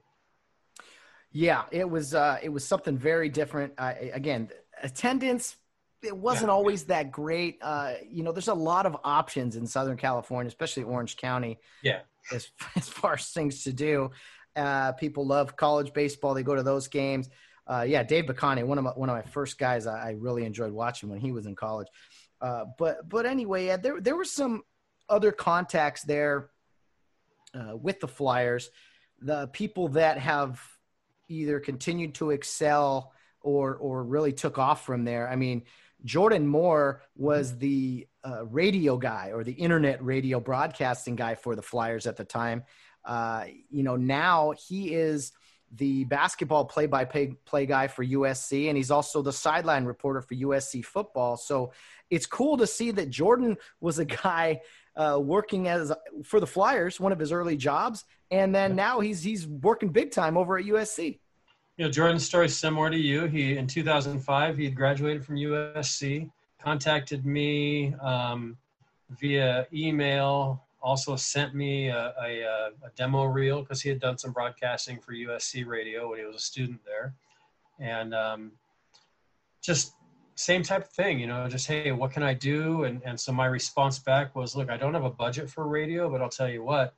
Yeah, it was uh, it was something very different. Uh, again, attendance it wasn't yeah. always that great. Uh, you know, there's a lot of options in Southern California, especially Orange County. Yeah. As, <laughs> as far as things to do, uh, people love college baseball. They go to those games. Uh, yeah, Dave Bacani, one of my one of my first guys I, I really enjoyed watching when he was in college. Uh, but but anyway, yeah, there there were some other contacts there uh, with the Flyers, the people that have either continued to excel or or really took off from there. I mean, Jordan Moore was the uh, radio guy or the internet radio broadcasting guy for the Flyers at the time. Uh, you know, now he is the basketball play-by-play play guy for USC, and he's also the sideline reporter for USC football. So it's cool to see that Jordan was a guy uh, working as for the Flyers, one of his early jobs, and then now he's he's working big time over at USC. You know, Jordan's story is similar to you. He in 2005 he had graduated from USC, contacted me um, via email, also sent me a, a, a demo reel because he had done some broadcasting for USC Radio when he was a student there, and um, just same type of thing, you know, just hey, what can I do? And and so my response back was, look, I don't have a budget for radio, but I'll tell you what,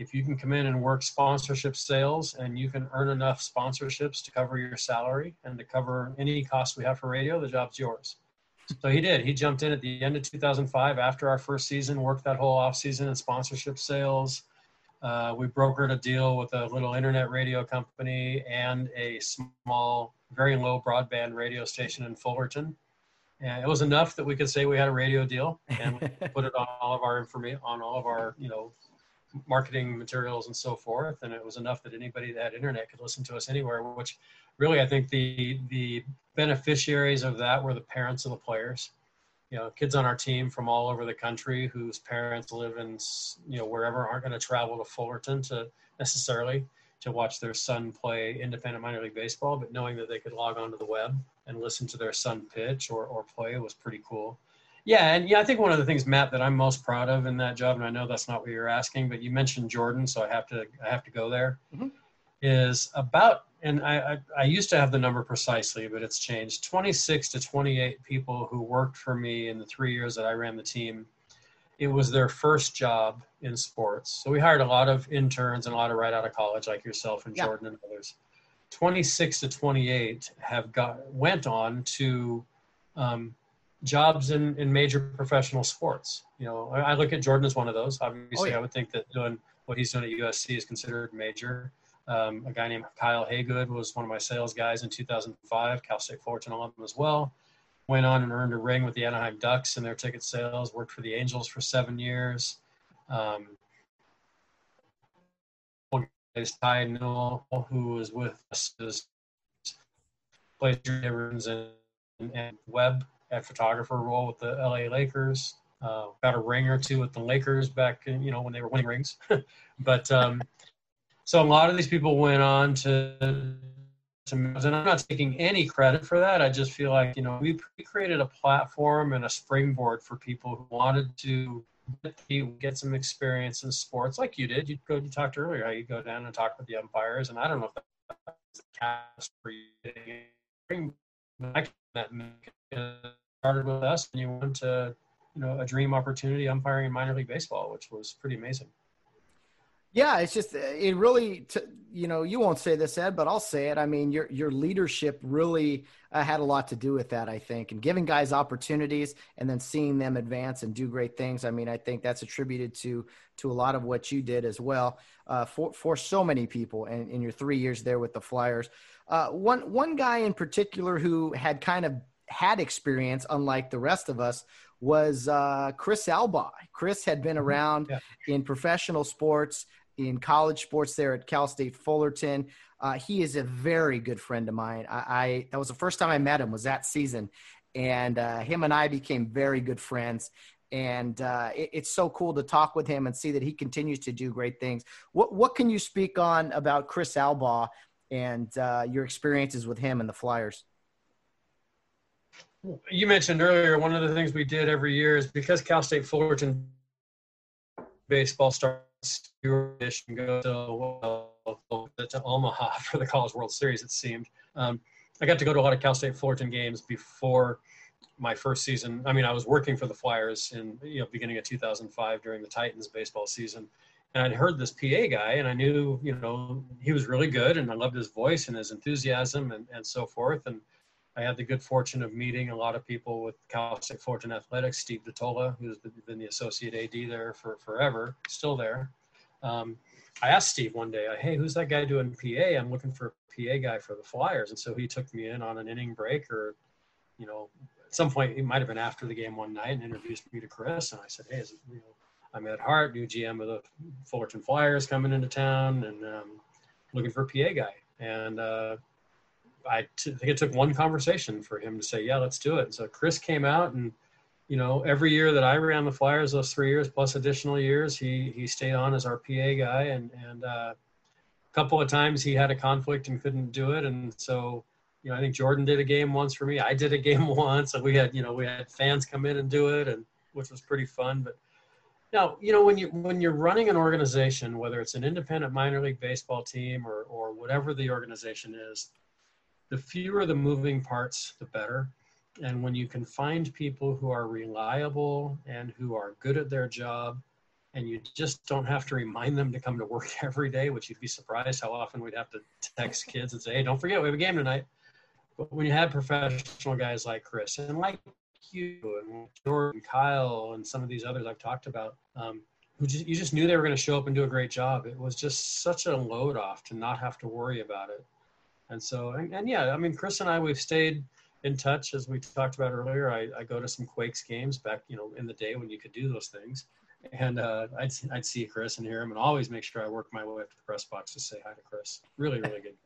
if you can come in and work sponsorship sales and you can earn enough sponsorships to cover your salary and to cover any costs we have for radio, the job's yours. So he did. He jumped in at the end of 2005 after our first season, worked that whole off season in sponsorship sales. Uh, we brokered a deal with a little internet radio company and a small, very low broadband radio station in Fullerton. And it was enough that we could say we had a radio deal and put it on all of our information, on all of our, you know, marketing materials and so forth. And it was enough that anybody that had internet could listen to us anywhere, which really I think the the beneficiaries of that were the parents of the players. You know, kids on our team from all over the country whose parents live in, you know, wherever aren't going to travel to Fullerton to necessarily to watch their son play independent minor league baseball, but knowing that they could log onto the web and listen to their son pitch or, or play was pretty cool. Yeah, and yeah, I think one of the things, Matt, that I'm most proud of in that job, and I know that's not what you're asking, but you mentioned Jordan, so I have to I have to go there. Mm-hmm. Is about, and I, I I used to have the number precisely, but it's changed. 26 to 28 people who worked for me in the three years that I ran the team. It was their first job in sports, so we hired a lot of interns and a lot of right out of college, like yourself and yeah. Jordan and others. 26 to 28 have got went on to um, jobs in, in major professional sports. You know, I, I look at Jordan as one of those. Obviously, oh, yeah. I would think that doing what he's doing at USC is considered major. Um, a guy named Kyle Haygood was one of my sales guys in 2005, Cal State Fullerton alum as well. Went on and earned a ring with the Anaheim Ducks in their ticket sales. Worked for the Angels for seven years. Um, Ty Newell, who was with us, played and, and Webb at photographer role with the LA Lakers. Uh, got a ring or two with the Lakers back, in, you know, when they were winning rings. <laughs> but um, so a lot of these people went on to, to, and I'm not taking any credit for that. I just feel like, you know, we created a platform and a springboard for people who wanted to get some experience in sports like you did. You go, you talked earlier how you go down and talk with the umpires, and I don't know if that's the cast for you. That started with us and you went to you know a dream opportunity umpiring in minor league baseball which was pretty amazing Yeah, it's just it really, t- you know, you won't say this, Ed, but I'll say it. I mean, your your leadership really uh, had a lot to do with that, I think, and giving guys opportunities and then seeing them advance and do great things. I mean, I think that's attributed to to a lot of what you did as well uh, for for so many people. And in your three years there with the Flyers, uh, one one guy in particular who had kind of had experience, unlike the rest of us, was uh, Chris Alba. Chris had been mm-hmm. around yeah. in professional sports in college sports there at Cal State Fullerton. Uh, he is a very good friend of mine. I, I, that was the first time I met him was that season, and uh, him and I became very good friends. And uh, it, it's so cool to talk with him and see that he continues to do great things. What what can you speak on about Chris Alba and uh, your experiences with him and the Flyers? You mentioned earlier one of the things we did every year is because Cal State Fullerton baseball starts and go to, to Omaha <laughs> for the College World Series. It seemed um, I got to go to a lot of Cal State Fullerton games before my first season. I mean, I was working for the Flyers in you know beginning of 2005 during the Titans baseball season, and I'd heard this PA guy, and I knew you know he was really good, and I loved his voice and his enthusiasm and and so forth, and I had the good fortune of meeting a lot of people with Cal State Fullerton Athletics, Steve DiTolla, who's been the associate AD there for forever, still there. Um, I asked Steve one day, hey, who's that guy doing PA? I'm looking for a PA guy for the Flyers. And so he took me in on an inning break or, you know, at some point, he might have been after the game one night and introduced me to Chris. And I said, hey, is it, you know, I'm Ed Hart, new GM of the Fullerton Flyers coming into town and um, looking for a PA guy. And uh, I think it took one conversation for him to say, yeah, let's do it. So Chris came out and, you know, every year that I ran the Flyers, those three years plus additional years, he he stayed on as our PA guy, and and uh, a couple of times he had a conflict and couldn't do it, and so you know I think Jordan did a game once for me. I did a game <laughs> once, and we had you know we had fans come in and do it, and which was pretty fun. But now you know when you when you're running an organization, whether it's an independent minor league baseball team or or whatever the organization is, the fewer the moving parts, the better. And when you can find people who are reliable and who are good at their job, and you just don't have to remind them to come to work <laughs> every day, which you'd be surprised how often we'd have to text kids and say, hey, don't forget, we have a game tonight. But when you have professional guys like Chris and like you and Jordan, Kyle, and some of these others I've talked about, um, who just, you just knew they were going to show up and do a great job. It was just such a load off to not have to worry about it. And so, and, and yeah, I mean, Chris and I, we've stayed – in touch as we talked about earlier. I, I go to some Quakes games back, you know, in the day when you could do those things. And uh, I'd, I'd see Chris and hear him and always make sure I work my way up to the press box to say hi to Chris. Really, really good. <laughs>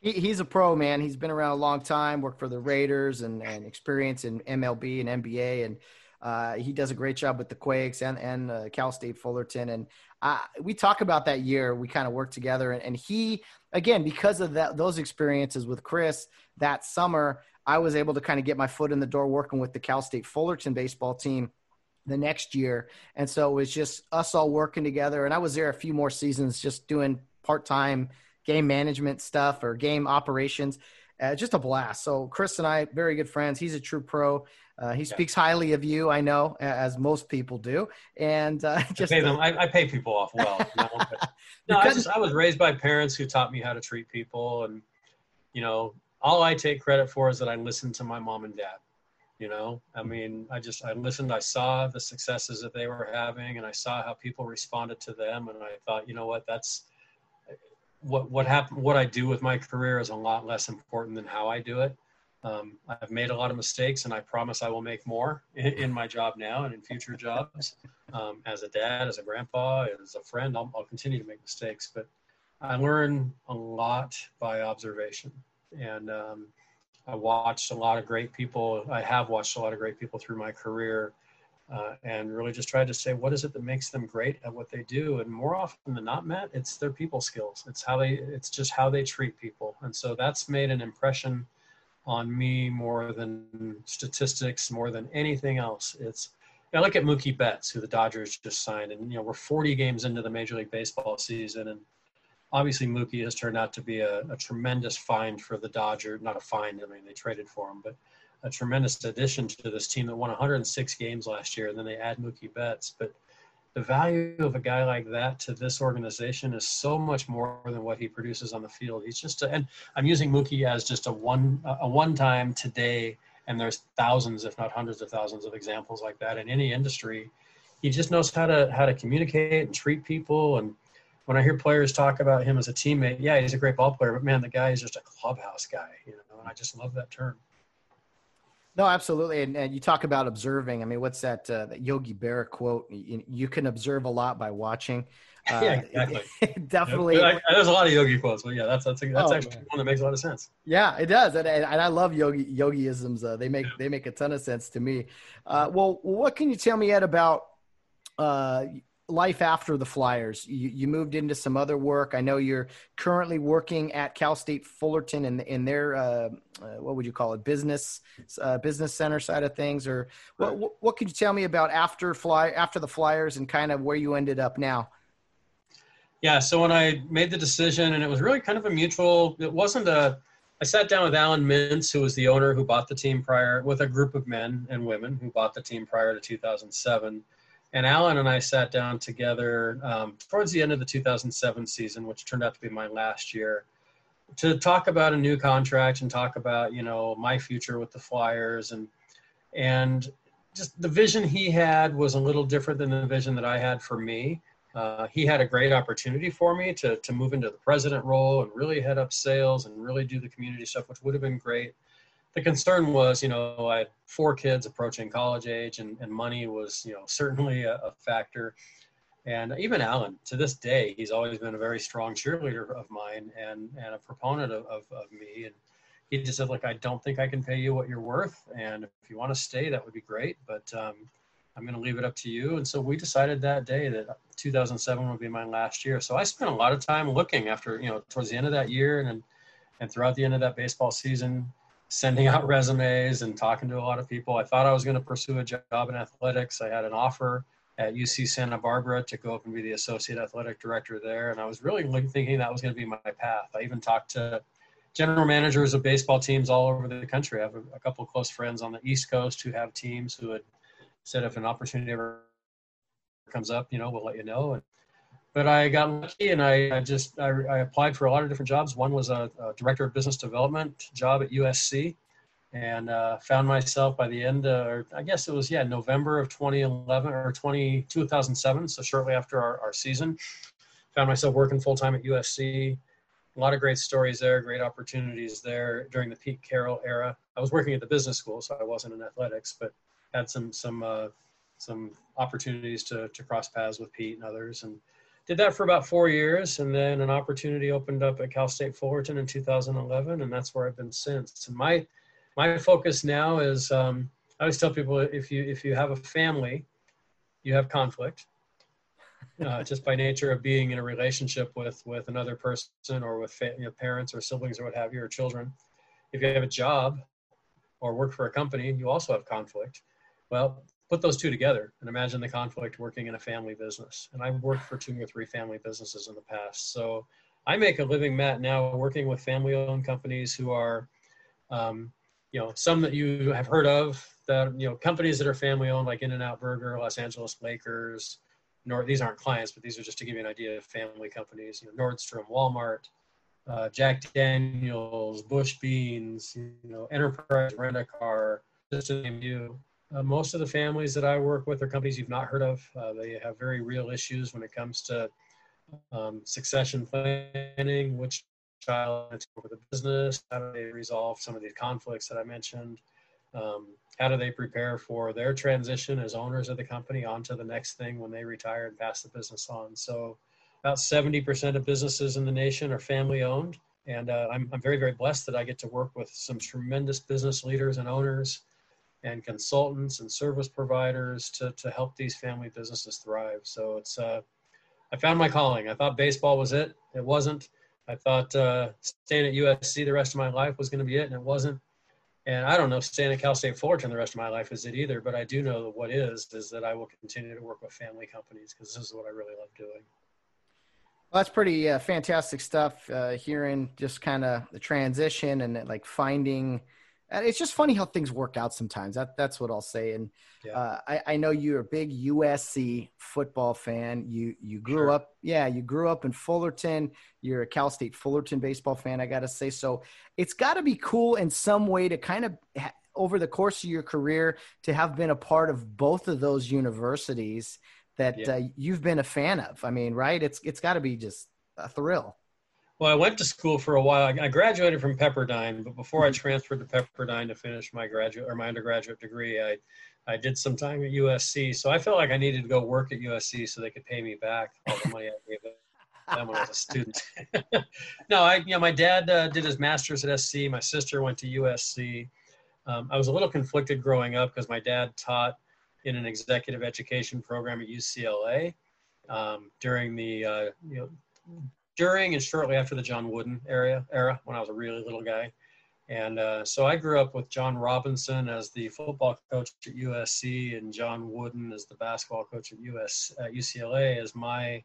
He, he's a pro, man. He's been around a long time, worked for the Raiders and, and experience in MLB and NBA. And uh, he does a great job with the Quakes and, and uh, Cal State Fullerton. And uh, we talk about that year. We kind of worked together. And, and he, again, because of that, those experiences with Chris that summer – I was able to kind of get my foot in the door working with the Cal State Fullerton baseball team the next year. And so it was just us all working together. And I was there a few more seasons just doing part time game management stuff or game operations. Uh, just a blast. So Chris and I, very good friends. He's a true pro. Uh, he speaks highly of you, I know, as most people do. And uh, <laughs> just I pay, them, I, I pay people off well. You know? <laughs> <laughs> no, I, just, I was raised by parents who taught me how to treat people, and you know, all I take credit for is that I listened to my mom and dad. You know, I mean, I just I listened. I saw the successes that they were having, and I saw how people responded to them, and I thought, you know what, that's what what happened. What I do with my career is a lot less important than how I do it. Um, I've made a lot of mistakes, and I promise I will make more in, in my job now and in future jobs. Um, as a dad, as a grandpa, as a friend, I'll, I'll continue to make mistakes, but I learn a lot by observation and um, I watched a lot of great people. I have watched a lot of great people through my career, uh, and really just tried to say what is it that makes them great at what they do. And more often than not, Matt, it's their people skills. It's how they. It's just how they treat people. And so that's made an impression on me more than statistics, more than anything else. It's I look at Mookie Betts, who the Dodgers just signed, and you know we're 40 games into the Major League Baseball season, and obviously Mookie has turned out to be a, a tremendous find for the Dodgers. Not a find, I mean they traded for him, but a tremendous addition to this team that won 106 games last year. And then they add Mookie Betts. But the value of a guy like that to this organization is so much more than what he produces on the field. He's just, a, and I'm using Mookie as just a one, a one-time today, and there's thousands, if not hundreds of thousands, of examples like that in any industry. He just knows how to how to communicate and treat people. And when I hear players talk about him as a teammate, yeah, he's a great ball player, but man, the guy is just a clubhouse guy, you know. And I just love that term. No, absolutely. And, and you talk about observing. I mean, what's that, uh, that Yogi Berra quote? You, you, can observe a lot by watching. <laughs> Uh, yeah, exactly. <laughs> definitely. I, I, there's a lot of Yogi quotes, but yeah, that's that's, that's oh, actually man. one that makes a lot of sense. Yeah, it does, and, and, I love Yogi Yogiisms. Uh, they make yeah. they make a ton of sense to me. Uh, well, what can you tell me, yet about uh, life after the Flyers? You, you moved into some other work. I know you're currently working at Cal State Fullerton in in their uh, uh, what would you call it business uh, business center side of things, or what, what what could you tell me about after fly after the Flyers and kind of where you ended up now? Yeah, so when I made the decision, and it was really kind of a mutual. It wasn't a. I sat down with Alan Mintz, who was the owner who bought the team prior, with a group of men and women who bought the team prior to 2007 and Alan and I sat down together um, towards the end of the 2007 season, which turned out to be my last year, to talk about a new contract and talk about you know my future with the Flyers and and just the vision he had was a little different than the vision that I had for me. Uh, he had a great opportunity for me to to move into the president role and really head up sales and really do the community stuff, which would have been great the concern was, you know, I had four kids approaching college age, and, and money was, you know, <laughs> certainly a, a, factor. And even Alan, to this day, he's always been a very strong cheerleader of mine and, and a proponent of, of, of me. And he just said, "Look, I don't think I can pay you what you're worth, and if you want to stay, that would be great, but um, I'm going to leave it up to you." And so we decided that day that 2007 would be my last year. So I spent a lot of time looking after, you know, towards the end of that year and and throughout the end of that baseball season sending <laughs> out resumes and talking to a lot of people. I thought I was going to pursue a job in athletics. I had an offer at UC Santa Barbara to go up and be the associate athletic director there. And I was really thinking that was going to be my path. I even talked to general managers of baseball teams all over the country. I have a, a couple close friends on the East Coast who have teams who had said if an opportunity ever comes up, you know, we'll let you know. And but I got lucky and I, I just I, I, applied for a lot of different jobs. One was a, a director of business development job at USC, and uh, found myself by the end, of, or I guess it was yeah November of 2011 or 20 2007. So shortly after our, our season, found myself working full time at USC. A lot of great stories there, great opportunities there during the Pete Carroll era. I was working at the business school, so I wasn't in athletics, but had some some uh, some opportunities to to cross paths with Pete and others and did that for about four years and then an opportunity opened up at cal state fullerton in 2011 and that's where i've been since. And my my focus now is um, i always tell people if you if you have a family you have conflict uh, <laughs> just by nature of being in a relationship with with another person or with fa- you know, parents or siblings or what have you or children. If you have a job or work for a company you also have conflict. Well put those two together and imagine the conflict working in a family business. And I've worked for two or three family businesses in the past. So I make a living, Matt, now working with family owned companies who are, um, you know, some that you have heard of that, you know, companies that are family owned like In-N-Out Burger, Los Angeles Lakers, Nord, these aren't clients, but these are just to give you an idea of family companies, you know, Nordstrom, Walmart, uh, Jack Daniels, Bush Beans, you know, Enterprise Rent a Car, just to name you. Uh, most of the families that I work with are companies you've not heard of. Uh, they have very real issues when it comes to um, succession planning, which child to over the business, how do they resolve some of these conflicts that I mentioned, um, how do they prepare for their transition as owners of the company onto the next thing when they retire and pass the business on. So about 70% of businesses in the nation are family owned. And uh, I'm, I'm very, very blessed that I get to work with some tremendous business leaders and owners and consultants and service providers to, to help these family businesses thrive. So it's, uh, I found my calling. I thought baseball was it. It wasn't. I thought uh, staying at USC the rest of my life was going to be it, and it wasn't. And I don't know if staying at Cal State Fullerton the rest of my life is it either, but I do know that what is is that I will continue to work with family companies because this is what I really love doing. Well, that's pretty uh, fantastic stuff. Uh, hearing just kind of the transition and like finding it's just funny how things work out sometimes. That that's what I'll say. And Yeah. uh, I, I know you're a big USC football fan. You you grew Sure. up, yeah, you grew up in Fullerton. You're a Cal State Fullerton baseball fan. I got to say, so it's got to be cool in some way to kind of ha- over the course of your career to have been a part of both of those universities that Yeah. uh, you've been a fan of. I mean, right? It's it's got to be just a thrill. Well, I went to school for a while. I graduated from Pepperdine, but before I Mm-hmm. transferred to Pepperdine to finish my graduate or my undergraduate degree, I I did some time at USC. So I felt like I needed to go work at USC so they could pay me back all the money I gave them when I was a student. <laughs> no, I you know my dad uh, did his master's at SC. My sister went to USC. Um, I was a little conflicted growing up because my dad taught in an executive education program at UCLA um, during the uh, you know during and shortly after the John Wooden era era when I was a really little guy. And uh, so I grew up with John Robinson as the football coach at USC and John Wooden as the basketball coach at US at UCLA as my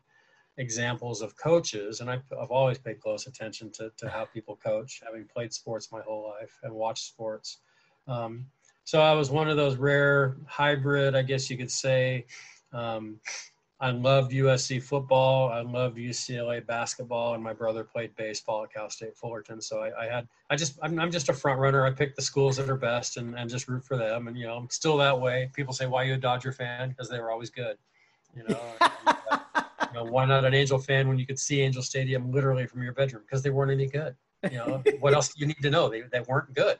examples of coaches. And I've, I've always paid close attention to, to how people coach, having played sports my whole life and watched sports. Um, so I was one of those rare hybrid, I guess you could say. Um, I loved USC football. I loved UCLA basketball, and my brother played baseball at Cal State Fullerton. So I, I had, I just, I'm, I'm just a front runner. I pick the schools that are best and, and just root for them. And you know, I'm still that way. People say, "Why you a Dodger fan?" Because they were always good. You know, uh, you know, why not an Angel fan when you could see Angel Stadium literally from your bedroom? Because they weren't any good. You know, what else do you need to know? They, they weren't good.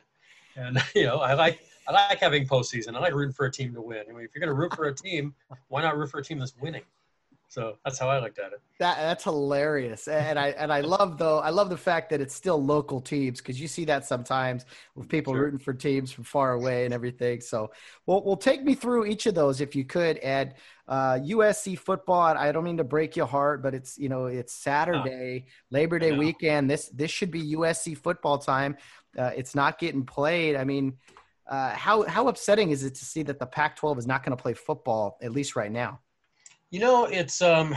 And <laughs> you know, I like I like having postseason. I like rooting for a team to win. I mean, if you're going to root for a team, why not root for a team that's winning? So that's how I looked at it. That that's hilarious, and I and I love though I love the fact that it's still local teams because you see that sometimes with people Sure. rooting for teams from far away and everything. So, well, well, take me through each of those if you could. Ed, uh, USC football. I don't mean to break your heart, but it's you know it's Saturday, Labor Day weekend. This this should be USC football time. Uh, it's not getting played. I mean, uh, how how upsetting is it to see that the Pac-12 is not going to play football at least right now? You know, it's um,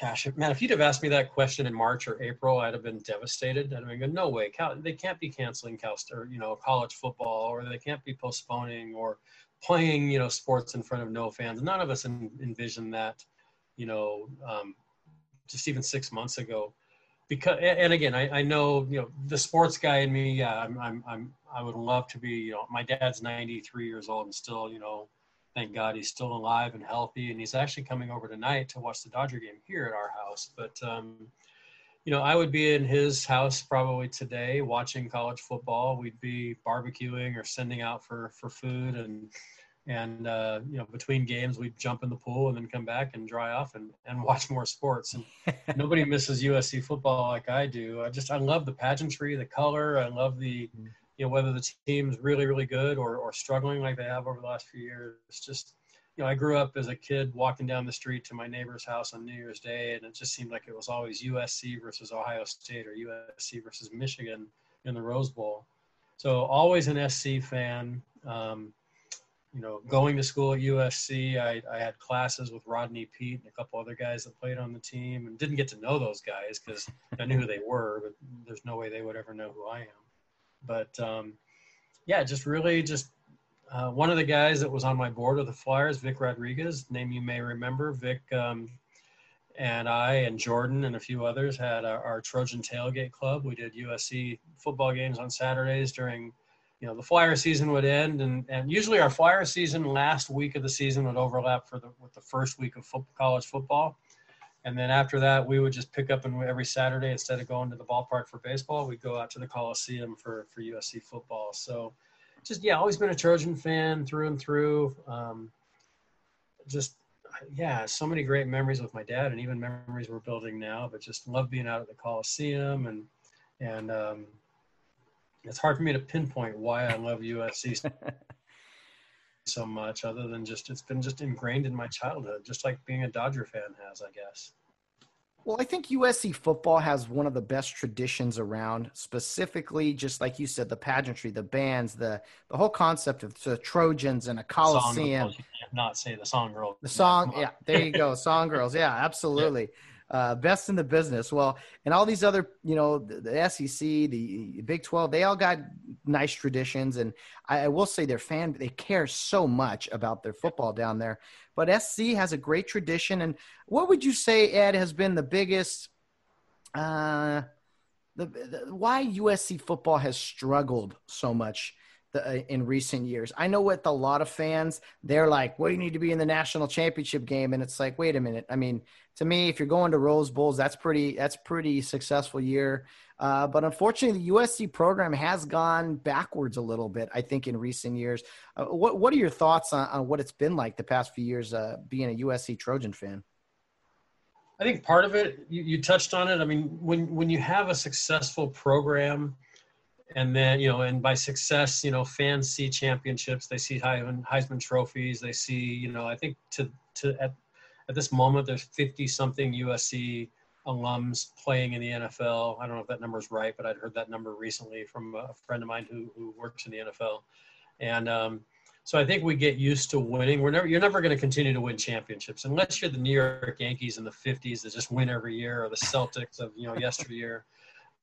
gosh, man, if you'd have asked me that question in March or April, I'd have been devastated. I'd have been going, no way, Cal, they can't be canceling Cal or you know college football, or they can't be postponing or playing you know sports in front of no fans. None of us en- envisioned that, you know, um, just even six months ago. Because and again, I, I know you know the sports guy in me. Yeah, I'm, I'm I'm I would love to be. You know, my dad's 93 years old and still you know thank God he's still alive and healthy. And he's actually coming over tonight to watch the Dodger game here at our house. But, um, you know, I would be in his house probably today watching college football. We'd be barbecuing or sending out for, for food. And, and uh, you know, between games, we'd jump in the pool and then come back and dry off and, and <laughs> watch more sports. And <laughs> nobody misses USC football like I do. I just, I love the pageantry, the color. I love the, you know whether the team's really really good or, or struggling like they have over the last few years it's just you know i grew up as a kid walking down the street to my neighbor's house on new year's day and it just seemed like it was always usc versus ohio state or usc versus michigan in the rose bowl so always an sc fan um, you know going to school at usc I, I had classes with rodney peete and a couple other guys that played on the team and didn't get to know those guys because i knew who they were but there's no way they would ever know who i am but um, yeah, just really just uh, one of the guys that was on my board of the Flyers, Vic Rodriguez, name you may remember. Vic um, and I and Jordan and a few others had our, our Trojan Tailgate Club. We did USC football games on Saturdays during, you know, the Flyer season would end, and, and usually our Flyer season last week of the season would overlap for the with the first week of fo- college football. And then after that, we would just pick up and every Saturday, instead of going to the ballpark for baseball, we'd go out to the Coliseum for, for USC football. So just, yeah, always been a Trojan fan through and through. Um, just, yeah, so many great memories with my dad and even memories we're building now, but just love being out at the Coliseum. And, and um, it's hard for me to pinpoint why I love USC <laughs> so much other than just it's been just ingrained in my childhood just like being a dodger fan has i guess Well, I think USC football has one of the best traditions around, specifically, just like you said, the pageantry, the bands, the the whole concept of the Trojans and a Coliseum. Song, you can't not say the song girls. The song, yeah, there you go, <laughs> song girls, yeah, absolutely, uh, best in the business. Well, and all these other, you know, the, the SEC, the Big Twelve, they all got nice traditions, and I, I, will say their fan they care so much about their football down there. But SC has a great tradition, and what would you say, Ed, has been the biggest? Uh, the, the why USC football has struggled so much the, uh, in recent years. I know with a lot of fans, they're like, "Well, you need to be in the national championship game," and it's like, wait a minute. I mean, to me, if you're going to Rose Bowls, that's pretty that's pretty successful year. Uh, but unfortunately, the USC program has gone backwards a little bit. I think in recent years. Uh, what What are your thoughts on, on, what it's been like the past few years uh, being a USC Trojan fan? I think part of it you, you touched on it. I mean, when when you have a successful program and then you know and by success you know fans see championships they see heisman, heisman trophies they see you know i think to to at, at this moment there's 50 something usc alums playing in the nfl i don't know if that number is right but i'd heard that number recently from a friend of mine who, who works in the nfl and um, so i think we get used to winning. We're never you're never going to continue to win championships unless you're the new york yankees in the 50s that just win every year or the celtics of you know yesteryear.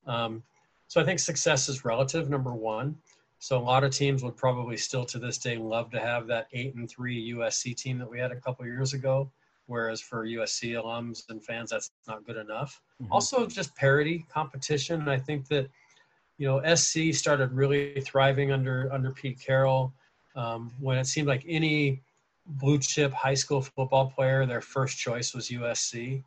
Um, so I think success is relative, number one. So a lot of teams would probably still to this day love to have that eight and three USC team that we had a couple years ago. Whereas for USC alums and fans, that's not good enough. Mm-hmm. Also, just parity, competition. I think that you know SC started really thriving under under Pete Carroll um, when it seemed like any blue chip high school football player, their first choice was USC.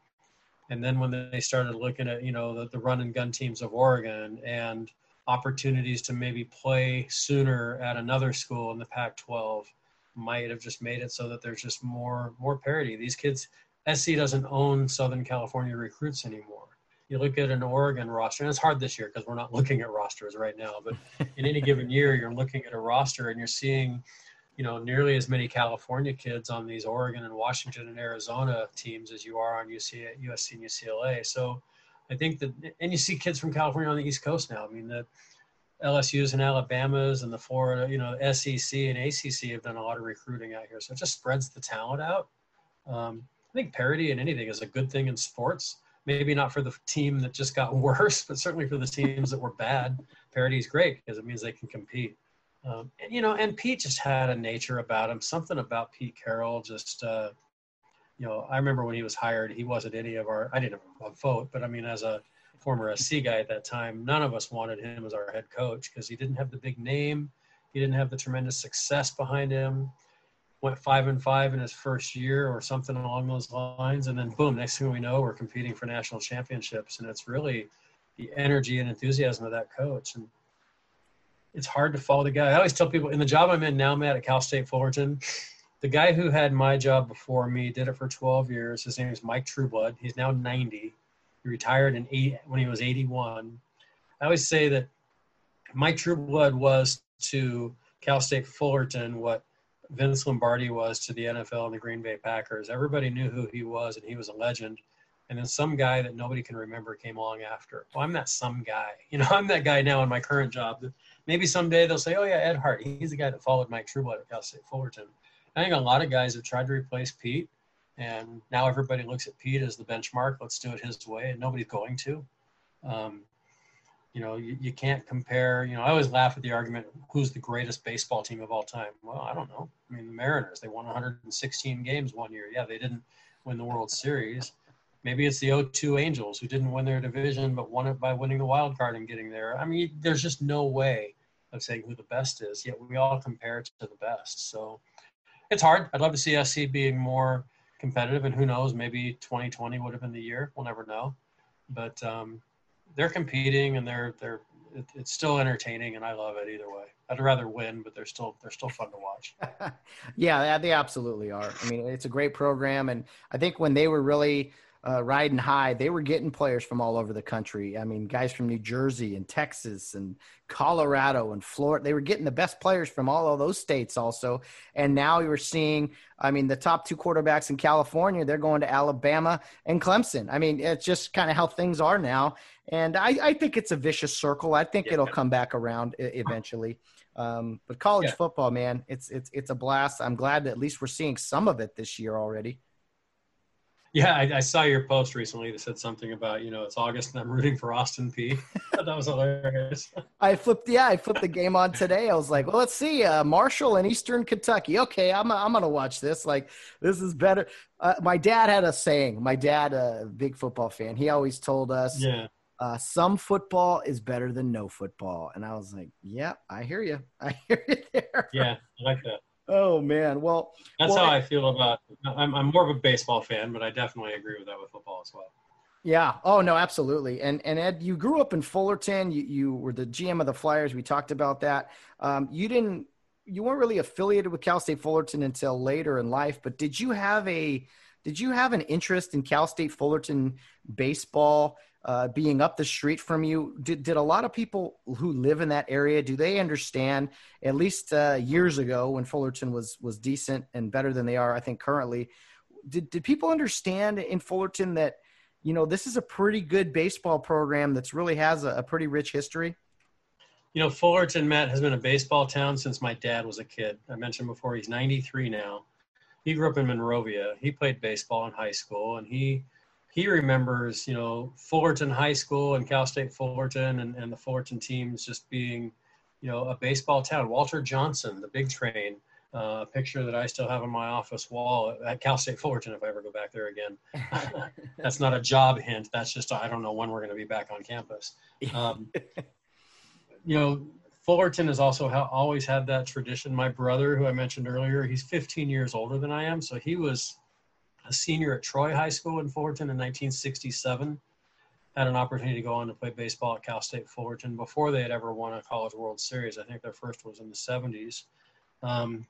And then when they started looking at, you know, the, the run and gun teams of Oregon and opportunities to maybe play sooner at another school in the Pac 12 might have just made it so that there's just more more parity. These kids, SC doesn't own Southern California recruits anymore. You look at an Oregon roster, and it's hard this year because we're not <laughs> looking at rosters right now. But in any given year, you're looking at a roster and you're seeing you know nearly as many California kids on these Oregon and Washington and Arizona teams as you are on UC, USC and UCLA. So I think that, and you see kids from California on the East Coast now. I mean, the LSU's and Alabama's and the Florida, you know, SEC and ACC have done a lot of recruiting out here. So it just spreads the talent out. Um, I think parity in anything is a good thing in sports. Maybe not for the team that just got <laughs> worse, but certainly for the teams that were bad. Parity is great because it means they can compete. Um, and, you know, and Pete just had a nature about him, something about Pete Carroll. Just, uh, you know, I remember when he was hired, he wasn't any of our. I didn't vote, but I mean, as a former SC guy at that time, none of us wanted him as our head coach because he didn't have the big name, he didn't have the tremendous success behind him. Went five and five in his first year, or something along those lines, and then boom, next thing we know, we're competing for national championships, and it's really the energy and enthusiasm of that coach and it's hard to follow the guy. I always tell people in the job I'm in now, I'm at Cal State Fullerton. The guy who had my job before me did it for 12 years. His name is Mike Trueblood. He's now 90. He retired in eight when he was 81. I always say that Mike Trueblood was to Cal State Fullerton what Vince Lombardi was to the NFL and the Green Bay Packers. Everybody knew who he was, and he was a legend. And then some guy that nobody can remember came along after. Well, I'm that some guy. You know, <laughs> I'm that guy now in my current job that maybe someday they'll say, oh yeah, Ed Hart, he's the guy that followed Mike Trueblood at Cal State Fullerton. I think a lot of guys have tried to replace Pete, and now everybody looks at Pete as the benchmark. Let's do it his way, and nobody's going to. Um, you know, you, you can't compare. You know, I always laugh at the argument, who's the greatest baseball team of all time? Well, I don't know. I mean, the Mariners, they won 116 games one year. Yeah, they didn't win the World Series. Maybe it's the 0-2 Angels who didn't win their division but won it by winning the wild card and getting there. I mean, there's just no way of saying who the best is, yet we all compare to the best. So it's hard. I'd love to see SC being more competitive, and who knows, maybe 2020 would have been the year. We'll never know. But um, they're competing, and they're they're it, it's still entertaining, and I love it either way. I'd rather win, but they're still they're still fun to watch. <laughs> yeah, they absolutely are. I mean, it's a great program, and I think when they were really uh, riding high, they were getting players from all over the country. I mean, guys from New Jersey and Texas and Colorado and Florida. They were getting the best players from all of those states also. And now were seeing, I mean, the top two quarterbacks in California, they're going to Alabama and Clemson. I mean, it's just kind of how things are now. And I, I think it's a vicious circle. I think yeah. it'll come back around eventually. Um, but college yeah. football, man, it's it's it's a blast. I'm glad that at least we're seeing some of it this year already. Yeah, I, I, saw your post recently that said something about you know it's August and I'm rooting for Austin Peay <laughs> that was hilarious. I flipped, yeah, I flipped the game on today. I was like, well, let's see, uh, Marshall and Eastern Kentucky. Okay, I'm I'm gonna watch this. Like, this is better. Uh, my dad had a saying. My dad, a big football fan, he always told us, yeah. Uh, some football is better than no football. And I was like, yeah, I hear you. <laughs> I hear you there. Yeah, I like that. Oh man, well, that's well, how I feel about. I'm I'm more of a baseball fan, but I definitely agree with that with football as well. Yeah. Oh no, absolutely. And and Ed, you grew up in Fullerton. You you were the GM of the Flyers. We talked about that. Um, you didn't. You weren't really affiliated with Cal State Fullerton until later in life. But did you have a did you have an interest in Cal State Fullerton baseball? Uh, being up the street from you. Did, did a lot of people who live in that area do they understand? At least uh, years ago, when Fullerton was was decent and better than they are, I think currently. Did did people understand in Fullerton that you know this is a pretty good baseball program that's really has a, a pretty rich history? You know, Fullerton, Matt, has been a baseball town since my dad was a kid. I mentioned before he's 93 now. He grew up in Monrovia. He played baseball in high school, and he he remembers, you know, Fullerton High School and Cal State Fullerton and, and the Fullerton teams just being, you know, a baseball town. Walter Johnson, the big train, uh, picture that I still have on my office wall at Cal State Fullerton if I ever go back there again. <laughs> that's not a job hint. That's just, I don't know when we're going to be back on campus. Um, <laughs> you know, Fullerton has also ha- always had that tradition. My brother, who I mentioned earlier, he's 15 years older than I am. So he was a senior at Troy High School in Fullerton in 1967. Had an opportunity to go on to play baseball at Cal State Fullerton before they had ever won a College World Series. I think their first was in the 70s. Um,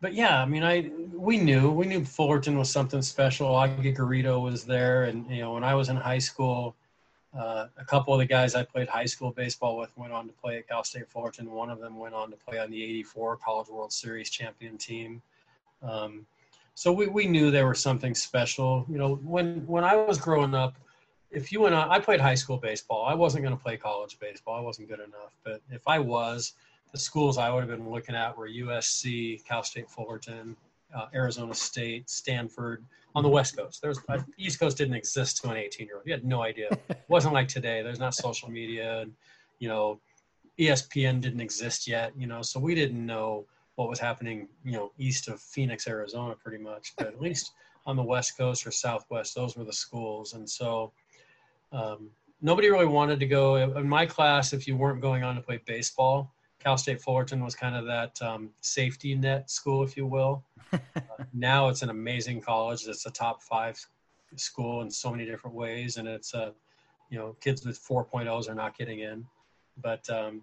but yeah, I mean, I we knew we knew Fullerton was something special. Augie Garrido was there, and you know, when I was in high school, uh, a couple of the guys I played high school baseball with went on to play at Cal State Fullerton. One of them went on to play on the '84 College World Series champion team. Um, so we, we knew there was something special. You know, when when I was growing up, if you and on, I played high school baseball. I wasn't going to play college baseball. I wasn't good enough. But if I was, the schools I would have been looking at were USC, Cal State Fullerton, uh, Arizona State, Stanford on the West Coast. There's uh, East Coast didn't exist to an 18 year old. You had no idea. it <laughs> wasn't like today. There's not social media and you know, ESPN didn't exist yet. You know, so we didn't know what was happening, you know, east of Phoenix, Arizona, pretty much. But at least on the West Coast or Southwest, those were the schools. And so um, nobody really wanted to go. In my class, if you weren't going on to play baseball, Cal State Fullerton was kind of that um, safety net school, if you will. <laughs> uh, now it's an amazing college. It's a top five school in so many different ways, and it's a, uh, you know, kids with 4.0s are not getting in. But um,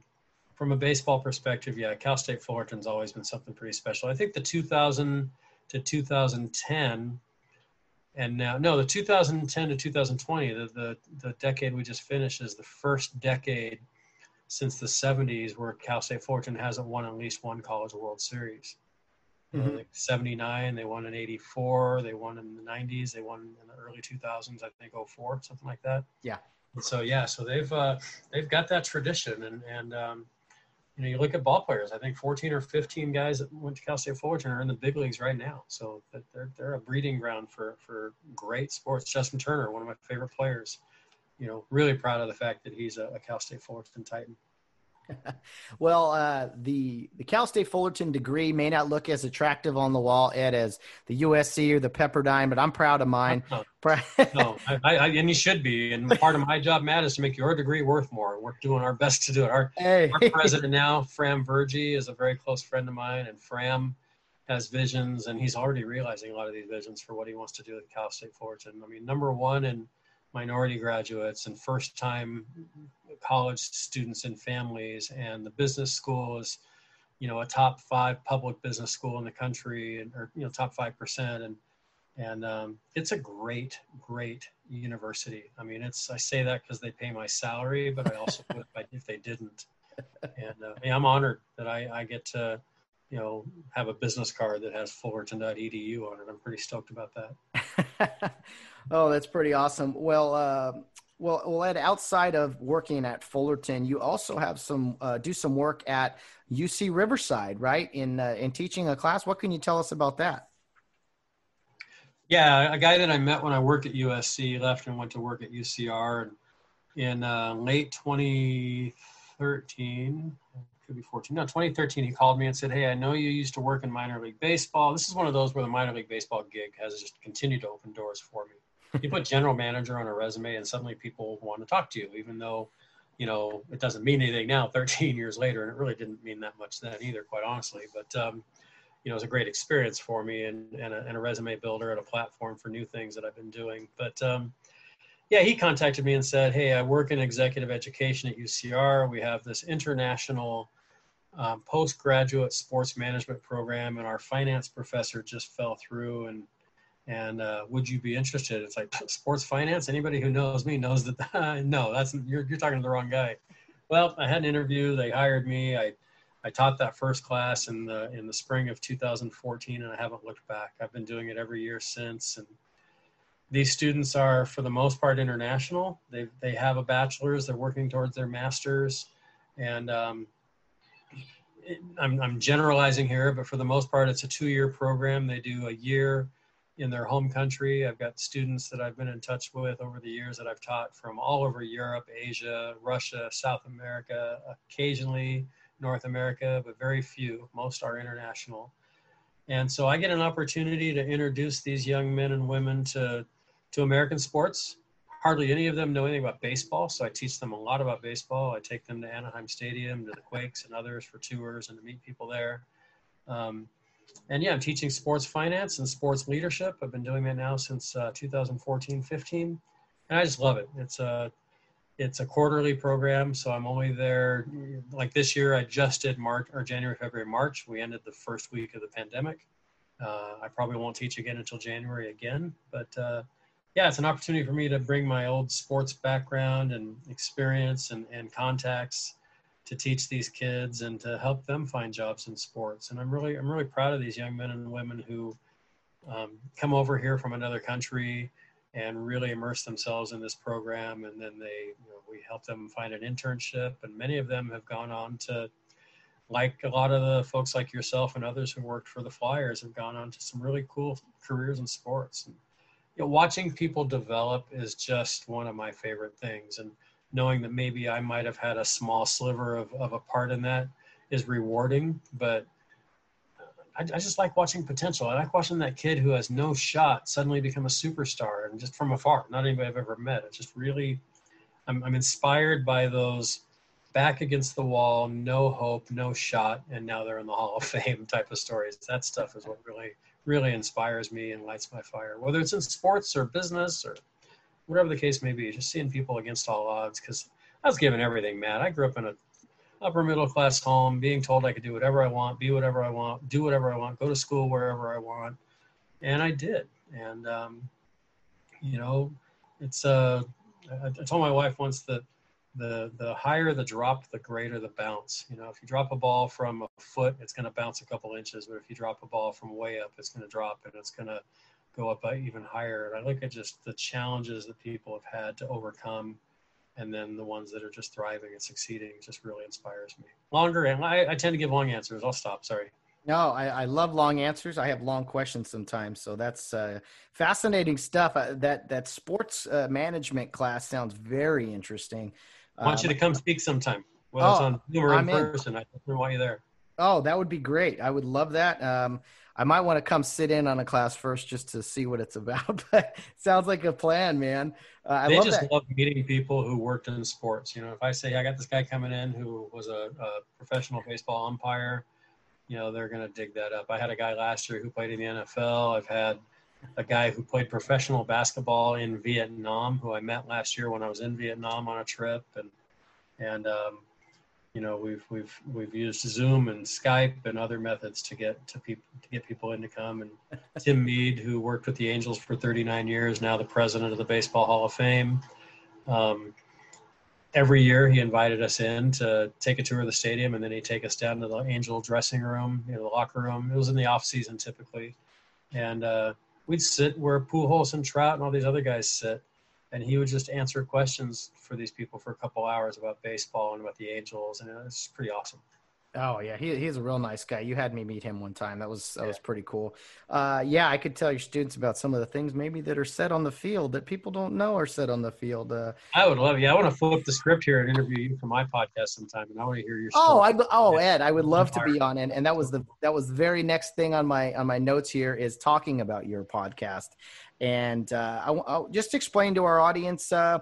from a baseball perspective, yeah, Cal State Fullerton's always been something pretty special. I think the 2000 to 2010, and now no, the 2010 to 2020, the the, the decade we just finished is the first decade since the 70s where Cal State Fullerton hasn't won at least one College World Series. Mm-hmm. like 79, they won in 84, they won in the 90s, they won in the early 2000s, I think 04, something like that. Yeah. And so yeah, so they've uh, they've got that tradition, and and um, you know, you look at ball players. I think 14 or 15 guys that went to Cal State Fullerton are in the big leagues right now. So they're they're a breeding ground for for great sports. Justin Turner, one of my favorite players. You know, really proud of the fact that he's a, a Cal State Fullerton Titan. <laughs> well, uh, the the Cal State Fullerton degree may not look as attractive on the wall, Ed, as the USC or the Pepperdine, but I'm proud of mine. <laughs> No, no I, I, and you should be. And part of my job, Matt, is to make your degree worth more. We're doing our best to do it. Our, hey. our president now, Fram Virjee, is a very close friend of mine, and Fram has visions, and he's already realizing a lot of these visions for what he wants to do at Cal State Fullerton. I mean, number one in minority graduates and first time college students and families and the business school is you know a top five public business school in the country and or you know top five percent and and um, it's a great great university. I mean it's i say that because they pay my salary but i also <laughs> would if they didn't. And uh, I i'm honored that I, I get to you know have a business card that has fullerton.edu on it i'm pretty stoked about that <laughs> oh that's pretty awesome well uh, well, well, Ed, outside of working at Fullerton, you also have some uh, do some work at UC Riverside, right? In uh, in teaching a class. What can you tell us about that? Yeah, a guy that I met when I worked at USC left and went to work at UCR and in uh, late 2013, could be 14, no, 2013, he called me and said, Hey, I know you used to work in minor league baseball. This is one of those where the minor league baseball gig has just continued to open doors for me. you put general manager on a resume and suddenly people want to talk to you, even though, you know, it doesn't mean anything now <laughs> 13 years later. And it really didn't mean that much then either, quite honestly. But, um, you know, it was a great experience for me and, and, a, and a resume builder and a platform for new things that I've been doing. But um, yeah, he contacted me and said, Hey, I work in executive education at UCR. We have this international um, postgraduate sports management program, and our finance professor just fell through. And and uh, would you be interested? It's like sports finance. Anybody who knows me knows that <laughs> no, that's you're you're talking to the wrong guy. Well, I had an interview. They hired me. I I taught that first class in the in the spring of 2014, and I haven't looked back. I've been doing it every year since. And these students are, for the most part, international. They they have a bachelor's. They're working towards their masters, and um, I'm I'm generalizing here, but for the most part, it's a two-year program. They do a year in their home country. I've got students that I've been in touch with over the years that I've taught from all over Europe, Asia, Russia, South America, occasionally North America, but very few. Most are international. And so I get an opportunity to introduce these young men and women to, to American sports. Hardly any of them know anything about baseball, so I teach them a lot about baseball. I take them to Anaheim Stadium, to the Quakes and others for tours and to meet people there. Um, and yeah, I'm teaching sports finance and sports leadership. I've been doing that now since uh, 2014, 15, and I just love it. It's a it's a quarterly program, so I'm only there. Like this year, I just did March or January, February, March. We ended the first week of the pandemic. Uh, I probably won't teach again until January again, but uh, yeah, it's an opportunity for me to bring my old sports background and experience and, and contacts to teach these kids and to help them find jobs in sports. And I'm really, I'm really proud of these young men and women who um, come over here from another country and really immerse themselves in this program. And then they, you know, we help them find an internship. And many of them have gone on to, like a lot of the folks like yourself and others who worked for the Flyers, have gone on to some really cool careers in sports. And, you know, watching people develop is just one of my favorite things. And knowing that maybe I might have had a small sliver of, of a part in that is rewarding. But I, I, just like watching potential. I like watching that kid who has no shot suddenly become a superstar and just from afar, not anybody I've ever met. It's just really, I'm, I'm inspired by those back against the wall, no hope, no shot, and now they're in the Hall of Fame <laughs> type of stories. That stuff is what really, really inspires me and lights my fire, whether it's in sports or business or whatever the case may be. Just seeing people against all odds because I was given everything, man. I grew up in a upper middle class home, being told I could do whatever I want, be whatever I want, do whatever I want, go to school wherever I want, and I did. And um, you know, it's uh, I, I told my wife once that the the higher the drop, the greater the bounce. You know, if you drop a ball from a foot, it's going to bounce a couple inches, but if you drop a ball from way up, it's going to drop and it's going to go up even higher. And I look at just the challenges that people have had to overcome and then the ones that are just thriving and succeeding just really inspires me. Longer, and I, I tend to give long answers. I'll stop. Sorry. No, I, I, love long answers. I have long questions sometimes, so that's uh, fascinating stuff. Uh, that that sports uh, management class sounds very interesting. I want you to um, come speak sometime. Well, oh, it's on Zoom or in person. I want you there. Oh, that would be great. I would love that. Um, I might want to come sit in on a class first just to see what it's <laughs> about. But sounds like a plan, man. Uh, I they love just that. love meeting people who worked in sports. You know, if I say I got this guy coming in who was a, a professional baseball umpire, you know, they're going to dig that up. I had a guy last year who played in the NFL. I've had a guy who played professional basketball in Vietnam, who I met last year when I was in Vietnam on a trip, and and um, you know we've we've we've used Zoom and Skype and other methods to get to people to get people in to come. And Tim Mead, who worked with the Angels for 39 years, now the president of the Baseball Hall of Fame. Um, every year he invited us in to take a tour of the stadium, and then he'd take us down to the Angel dressing room, you know, the locker room. It was in the off season typically, and uh, we'd sit where Pujols and Trout and all these other guys sit and he would just answer questions for these people for a couple hours about baseball and about the Angels, and it was pretty awesome. Oh yeah, he, he's a real nice guy. You had me meet him one time. That was that yeah. was pretty cool. Uh, yeah, I could tell your students about some of the things maybe that are said on the field that people don't know are said on the field. Uh, I would love. Yeah, I want to flip the script here and interview you for my podcast sometime, and I want to hear your. Oh, story. Oh, I oh Ed, I would love to be on, and and that was the that was the very next thing on my on my notes here is talking about your podcast, and uh, I, I'll just explain to our audience. Uh,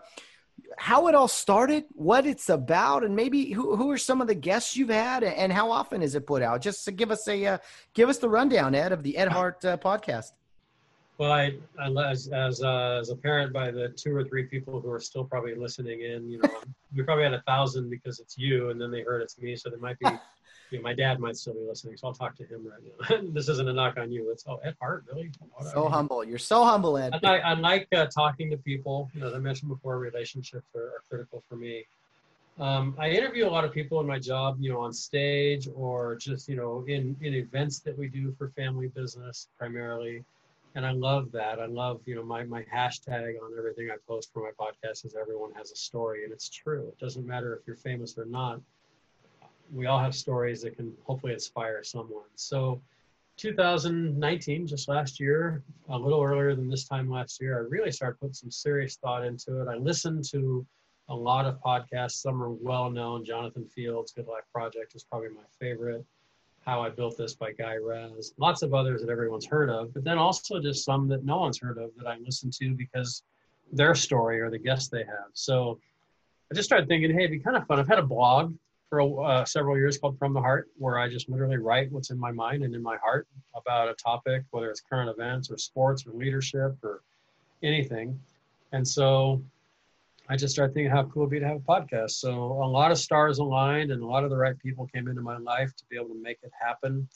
how it all started, what it's about, and maybe who, who are some of the guests you've had, and how often is it put out? Just to give us a uh, give us the rundown, Ed, of the Ed Hart uh, podcast. Well, I, as as uh, as a parent, by the two or three people who are still probably listening in, you know, <laughs> we probably had a thousand because it's you, and then they heard it's me, so there might be <laughs> know, my dad might still be listening, so I'll talk to him right now. <laughs> this isn't a knock on you. It's oh Ed Hart, really? What so humble. You're so humble, Ed. I, I like uh, talking to people. You know, as I mentioned before, relationships are, are critical for me. Um, I interview a lot of people in my job, you know, on stage or just you know in in events that we do for family business primarily. And I love that. I love, you know, my, my hashtag on everything I post for my podcast is everyone has a story. And it's true. It doesn't matter if you're famous or not we all have stories that can hopefully inspire someone. So 2019, just last year, a little earlier than this time last year, I really started putting some serious thought into it. I listened to a lot of podcasts. Some are well known. Jonathan Fields, Good Life Project is probably my favorite. How I Built This by Guy Raz. Lots of others that everyone's heard of, but then also just some that no one's heard of that I listen to because their story or the guests they have. So I just started thinking, hey, it'd be kind of fun. I've had a blog for uh, several years called From the Heart, where I just literally write what's in my mind and in my heart about a topic, whether it's current events or sports or leadership or anything. And so I just started thinking how cool it'd be to have a podcast. So a lot of stars aligned and a lot of the right people came into my life to be able to make it happen.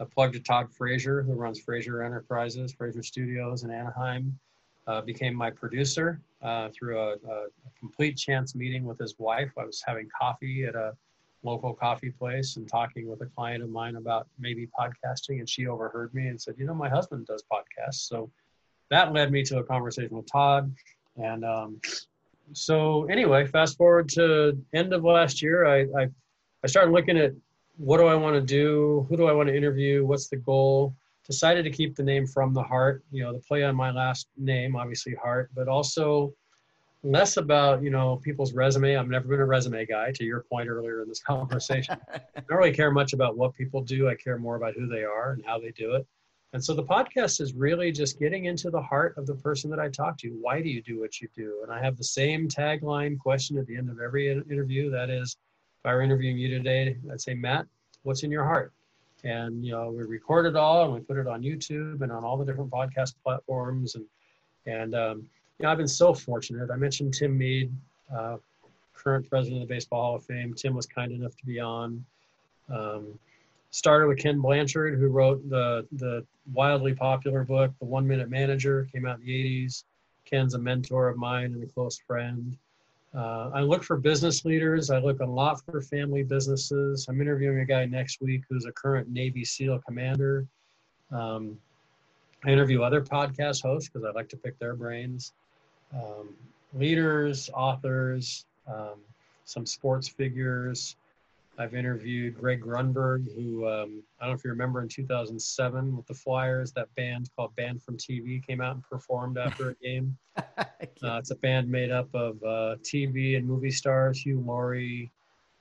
I plugged to Todd Frazier, who runs Frazier Enterprises, Frazier Studios in Anaheim. Uh, became my producer uh, through a, a, a, complete chance meeting with his wife. I was having coffee at a local coffee place and talking with a client of mine about maybe podcasting and she overheard me and said you know my husband does podcasts. So that led me to a conversation with todd. And um, so anyway fast forward to end of last year I, I, I started looking at what do i want to do? Who do i want to interview? What's the goal? Decided to keep the name from the heart you know the play on my last name obviously heart but also less about you know people's resume. I've never been a resume guy to your point earlier in this conversation. <laughs> I don't really care much about what people do. I care more about who they are and how they do it. And so the podcast is really just getting into the heart of the person that i talk to. Why do you do what you do? And i have the same tagline question at the end of every interview. That is if i were interviewing you today i'd say matt what's in your heart? And you know we record it all and we put it on youtube and on all the different podcast platforms and and um, you know, I've been so fortunate. I mentioned Tim Mead, uh, current president of the Baseball Hall of Fame. Tim was kind enough to be on. Um, started with Ken Blanchard, who wrote the the wildly popular book, The One Minute Manager, came out in the 80s. Ken's a mentor of mine and a close friend. Uh, I look for business leaders. I look a lot for family businesses. I'm interviewing a guy next week who's a current Navy SEAL commander. Um, I interview other podcast hosts because I like to pick their brains um, leaders, authors, um, some sports figures. I've interviewed Greg Grunberg, who um, I don't know if you remember in 2007 with the Flyers, that band called Band from TV came out and performed after a game. <laughs> uh, it's a band made up of uh, TV and movie stars Hugh Laurie,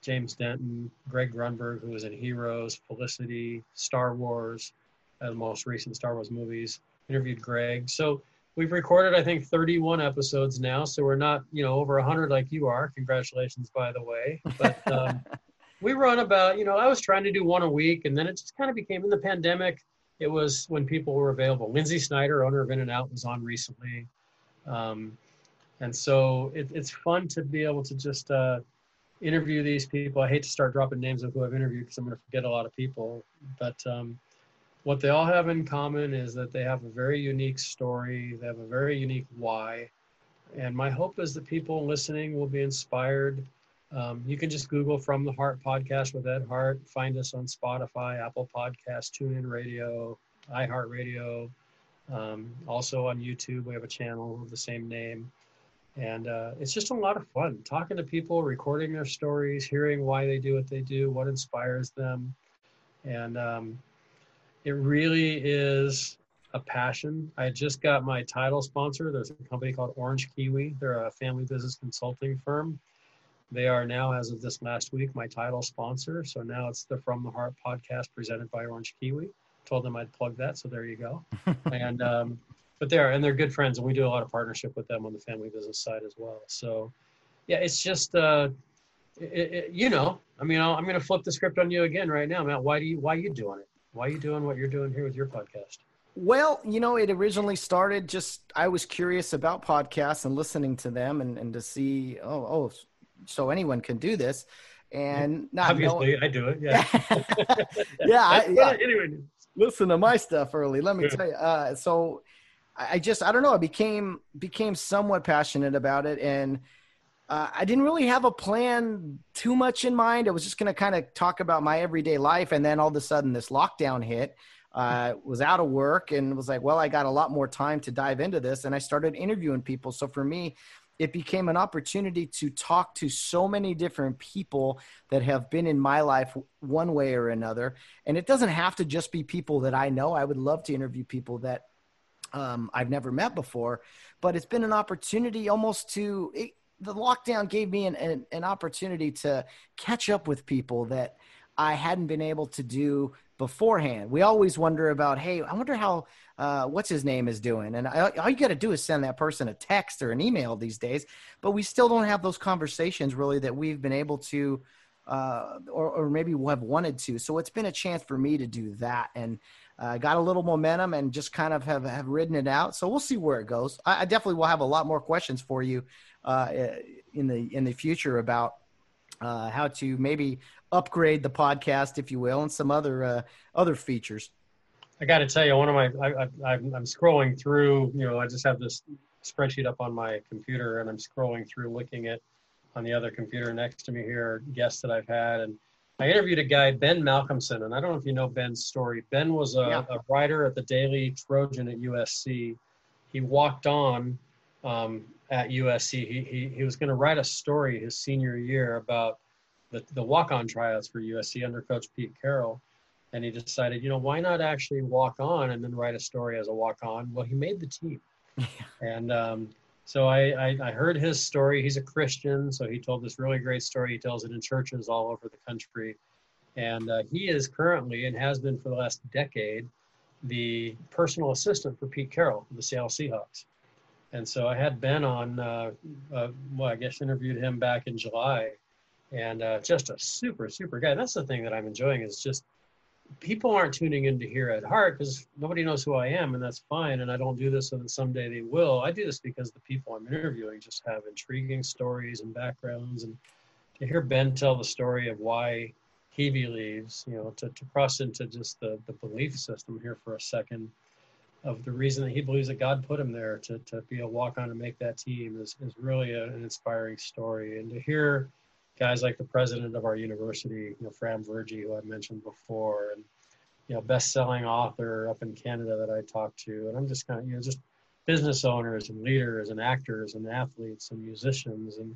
James Denton, Greg Grunberg, who was in Heroes, Felicity, Star Wars, uh, the most recent Star Wars movies. Interviewed Greg. So we've recorded i think 31 episodes now so we're not you know over 100 like you are. Congratulations by the way. But um, <laughs> we run about you know i was trying to do one a week and then it just kind of became in the pandemic it was when people were available. Lynsi Snyder owner of In-N-Out was on recently. Um, and so it, it's fun to be able to just uh, interview these people. I hate to start dropping names of who i've interviewed because i'm going to forget a lot of people. But um, what they all have in common is that they have a very unique story, they have a very unique why. And my hope is that people listening will be inspired. Um, you can just Google From the Heart podcast with Ed Hart, find us on Spotify, Apple Podcast, TuneIn Radio, iHeartRadio. Um, also on YouTube, we have a channel of the same name. And uh, it's just a lot of fun talking to people, recording their stories, hearing why they do what they do, what inspires them. And um, it really is a passion. I just got my title sponsor. There's a company called Orange Kiwi. They're a family business consulting firm. They are now, as of this last week, my title sponsor. So now it's the From the Heart podcast presented by Orange Kiwi. Told them I'd plug that, so there you go. <laughs> and um, but they are, and they're good friends, and we do a lot of partnership with them on the family business side as well. So, yeah, it's just, uh, it, it, you know, I mean, i am going to flip the script on you again right now, Matt. Why do you, why are you doing it? Why are you doing what you're doing here with your podcast? Well, you know, it originally started just I was curious about podcasts and listening to them and, and to see, oh, oh, so anyone can do this. And not obviously knowing, I do it. Yeah. <laughs> yeah. I, yeah. Anyway, listen to my stuff early. Let me tell you. Uh, so I just, I don't know. I became, became somewhat passionate about it. And, uh, I didn't really have a plan too much in mind. I was just going to kind of talk about my everyday life. And then all of a sudden this lockdown hit, uh, was out of work and was like, well, I got a lot more time to dive into this. And I started interviewing people. So for me, it became an opportunity to talk to so many different people that have been in my life one way or another. And it doesn't have to just be people that I know. I would love to interview people that um, I've never met before, but it's been an opportunity almost to. It, the lockdown gave me an, an, an opportunity to catch up with people that I hadn't been able to do beforehand. We always wonder about, hey, I wonder how uh, what's his name is doing, and I, all you got to do is send that person a text or an email these days. But we still don't have those conversations really that we've been able to, uh, or, or maybe have wanted to. So it's been a chance for me to do that, and uh, got a little momentum and just kind of have, have ridden it out. So we'll see where it goes. I, I definitely will have a lot more questions for you uh, in the in the future about uh, how to maybe upgrade the podcast, if you will, and some other uh, other features. I got to tell you, one of my I, am scrolling through. You know, I just have this spreadsheet up on my computer, and I'm scrolling through, looking at on the other computer next to me here guests that I've had, and I interviewed a guy, Ben Malcolmson, and I don't know if you know Ben's story. Ben was a, yeah. a writer at the Daily Trojan at USC. He walked on um, at USC. He, he, he was going to write a story his senior year about the, the walk-on tryouts for USC under Coach Pete Carroll. And he decided, you know, why not actually walk on and then write a story as a walk-on? Well, he made the team. <laughs> and um, so I, I, I, heard his story. He's a Christian, so he told this really great story. He tells it in churches all over the country. And uh, he is currently, and has been for the last decade, the personal assistant for Pete Carroll, the Seattle Seahawks. And so I had Ben on, uh, uh, well, I guess interviewed him back in July, and uh, just a super, super guy. That's the thing that I'm enjoying is just people aren't tuning in to hear Ed Hart because nobody knows who I am, and that's fine. And I don't do this so that someday they will. I do this because the people I'm interviewing just have intriguing stories and backgrounds, and to hear Ben tell the story of why he believes, you know, to, to cross into just the, the belief system here for a second of the reason that he believes that God put him there to, to be a walk on and make that team is, is really a, an inspiring story. And to hear guys like the president of our university, you know, Fram Virjee, who I mentioned before, and, you know, best-selling author up in Canada that I talked to. And I'm just kind of, you know, just business owners and leaders and actors and athletes and musicians and,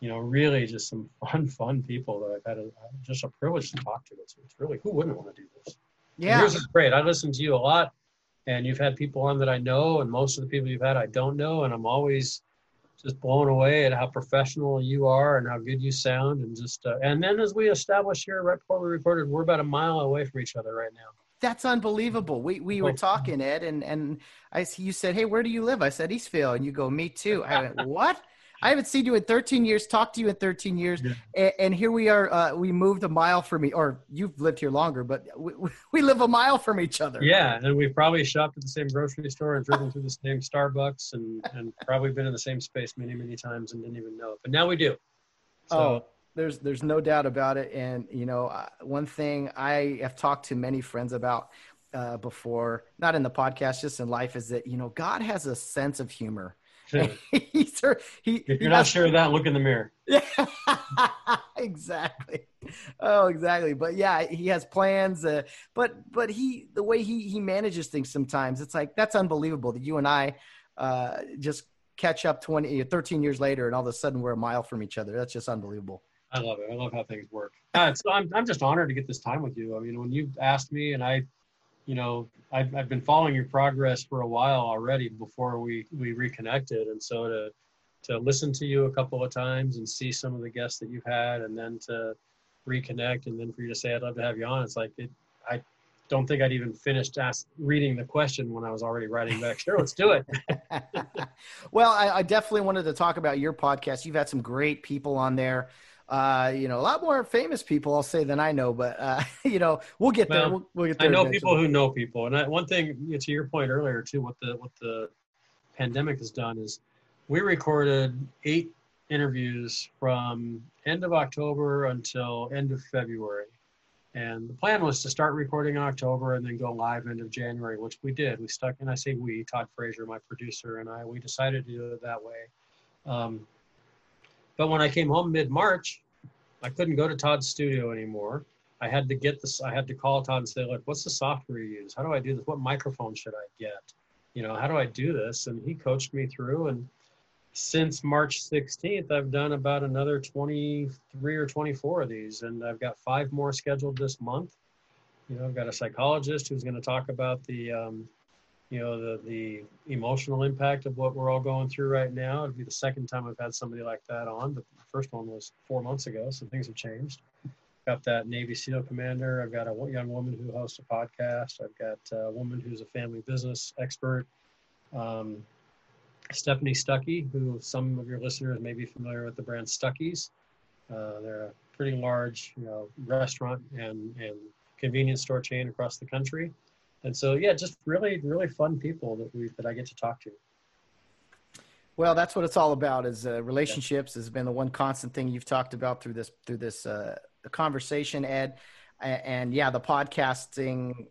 you know, really just some <laughs> fun, fun people that I've had a, just a privilege to talk to. It's, it's really, who wouldn't want to do this? Yeah. yours is great. I listen to you a lot and you've had people on that I know, and most of the people you've had I don't know, and I'm always just blown away at how professional you are and how good you sound, and just uh, and then as we established here right before we recorded, we're about a mile away from each other right now. That's unbelievable. We we were talking, Ed, and and I you said, "Hey, where do you live?" I said, "Eastvale," and you go, "Me too." I went, "What?" I haven't seen you in 13 years, talked to you in 13 years, yeah. and, and, here we are. Uh, we moved a mile from me, or you've lived here longer, but we, <laughs> we live a mile from each other. Yeah, and we've probably shopped at the same grocery store and driven through the same Starbucks, and and probably been in the same space many many times and didn't even know it. But now we do. So. Oh, there's there's no doubt about it. And you know, uh, one thing I have talked to many friends about uh, before, not in the podcast, just in life, is that you know God has a sense of humor <laughs> he's, he, if you're not sure of that, look in the mirror. Yeah, <laughs> exactly. Oh, exactly. But yeah, he has plans. Uh, but but he the way he he manages things sometimes, it's like that's unbelievable that you and I uh, just catch up 20, 13 years later, and all of a sudden we're a mile from each other. That's just unbelievable. I love it. I love how things work. Uh, so I'm, I'm just honored to get this time with you. I mean, when you asked me, and I, you know, I've, I've been following your progress for a while already before we we reconnected, and so to to listen to you a couple of times and see some of the guests that you've had, and then to reconnect, and then for you to say I'd love to have you on, it's like it. I don't think I'd even finished ask, reading the question when I was already writing back. Sure, let's do it. <laughs> well, I, I, definitely wanted to talk about your podcast. You've had some great people on there. Uh, you know, a lot more famous people, I'll say, than I know. But uh, <laughs> you know, we'll get well, there. We'll, we'll, get there. I know eventually. people who know people, and I, one thing to your point earlier too, what the what the pandemic has done is we recorded eight interviews from end of October until end of February and the plan was to start recording in October and then go live end of January, which we did. We stuck, and I say we, Todd Frazier, my producer, and I, we decided to do it that way. Um, but when I came home mid March, I couldn't go to Todd's studio anymore. I had to get this, I had to call Todd and say, look, what's the software you use? How do I do this? What microphone should I get? You know, how do I do this? And he coached me through and since March 16th, I've done about another 23 or 24 of these, and I've got five more scheduled this month. You know, I've got a psychologist who's going to talk about the, um, you know, the the emotional impact of what we're all going through right now. It'd be the second time I've had somebody like that on, but the first one was four months ago, so things have changed. Got that Navy SEAL commander. I've got a young woman who hosts a podcast. I've got a woman who's a family business expert. Um, Stephanie Stuckey, who some of your listeners may be familiar with the brand Stuckey's. Uh, they're a pretty large, you know, restaurant and, and convenience store chain across the country. And so, yeah, just really, really fun people that we that I get to talk to. Well, that's what it's all about. Is uh, relationships has been the one constant thing you've talked about through this through this uh, conversation, Ed. And, and yeah, the podcasting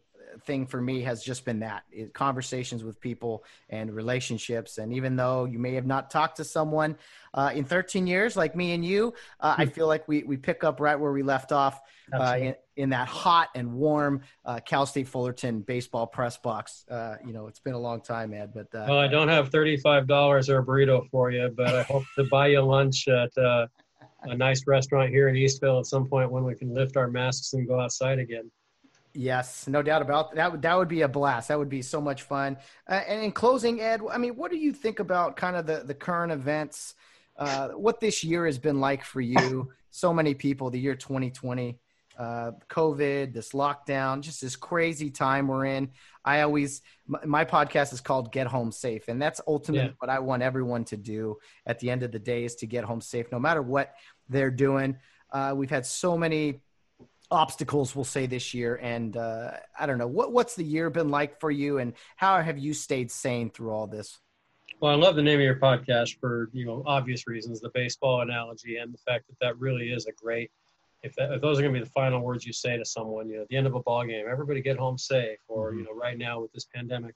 thing for me has just been that it, conversations with people and relationships. And even though you may have not talked to someone uh, in 13 years, like me and you, uh, I hmm. feel like we, we pick up right where we left off uh, in, in, that hot and warm uh, Cal State Fullerton baseball press box. Uh, you know, it's been a long time, Ed, but. Uh, well, I don't have $35 or a burrito for you, but I hope to buy you lunch at a nice restaurant here in Eastvale at some point when we can lift our masks and go outside again. Yes, no doubt about that. That would, that would be a blast. That would be so much fun. Uh, and in closing, Ed, I mean, what do you think about kind of the, the current events? Uh, what this year has been like for you? So many people, the year 2020, uh, COVID, this lockdown, just this crazy time we're in. I always, my, my podcast is called Get Home Safe. And that's ultimately yeah. what I want everyone to do at the end of the day is to get home safe, no matter what they're doing. Uh, we've had so many obstacles we'll say this year and uh, i don't know what what's the year been like for you and how have you stayed sane through all this? Well i love the name of your podcast for you know obvious reasons the baseball analogy and the fact that that really is a great if, that, if those are going to be the final words you say to someone you know at the end of a ball game everybody get home safe or mm-hmm. you know right now with this pandemic.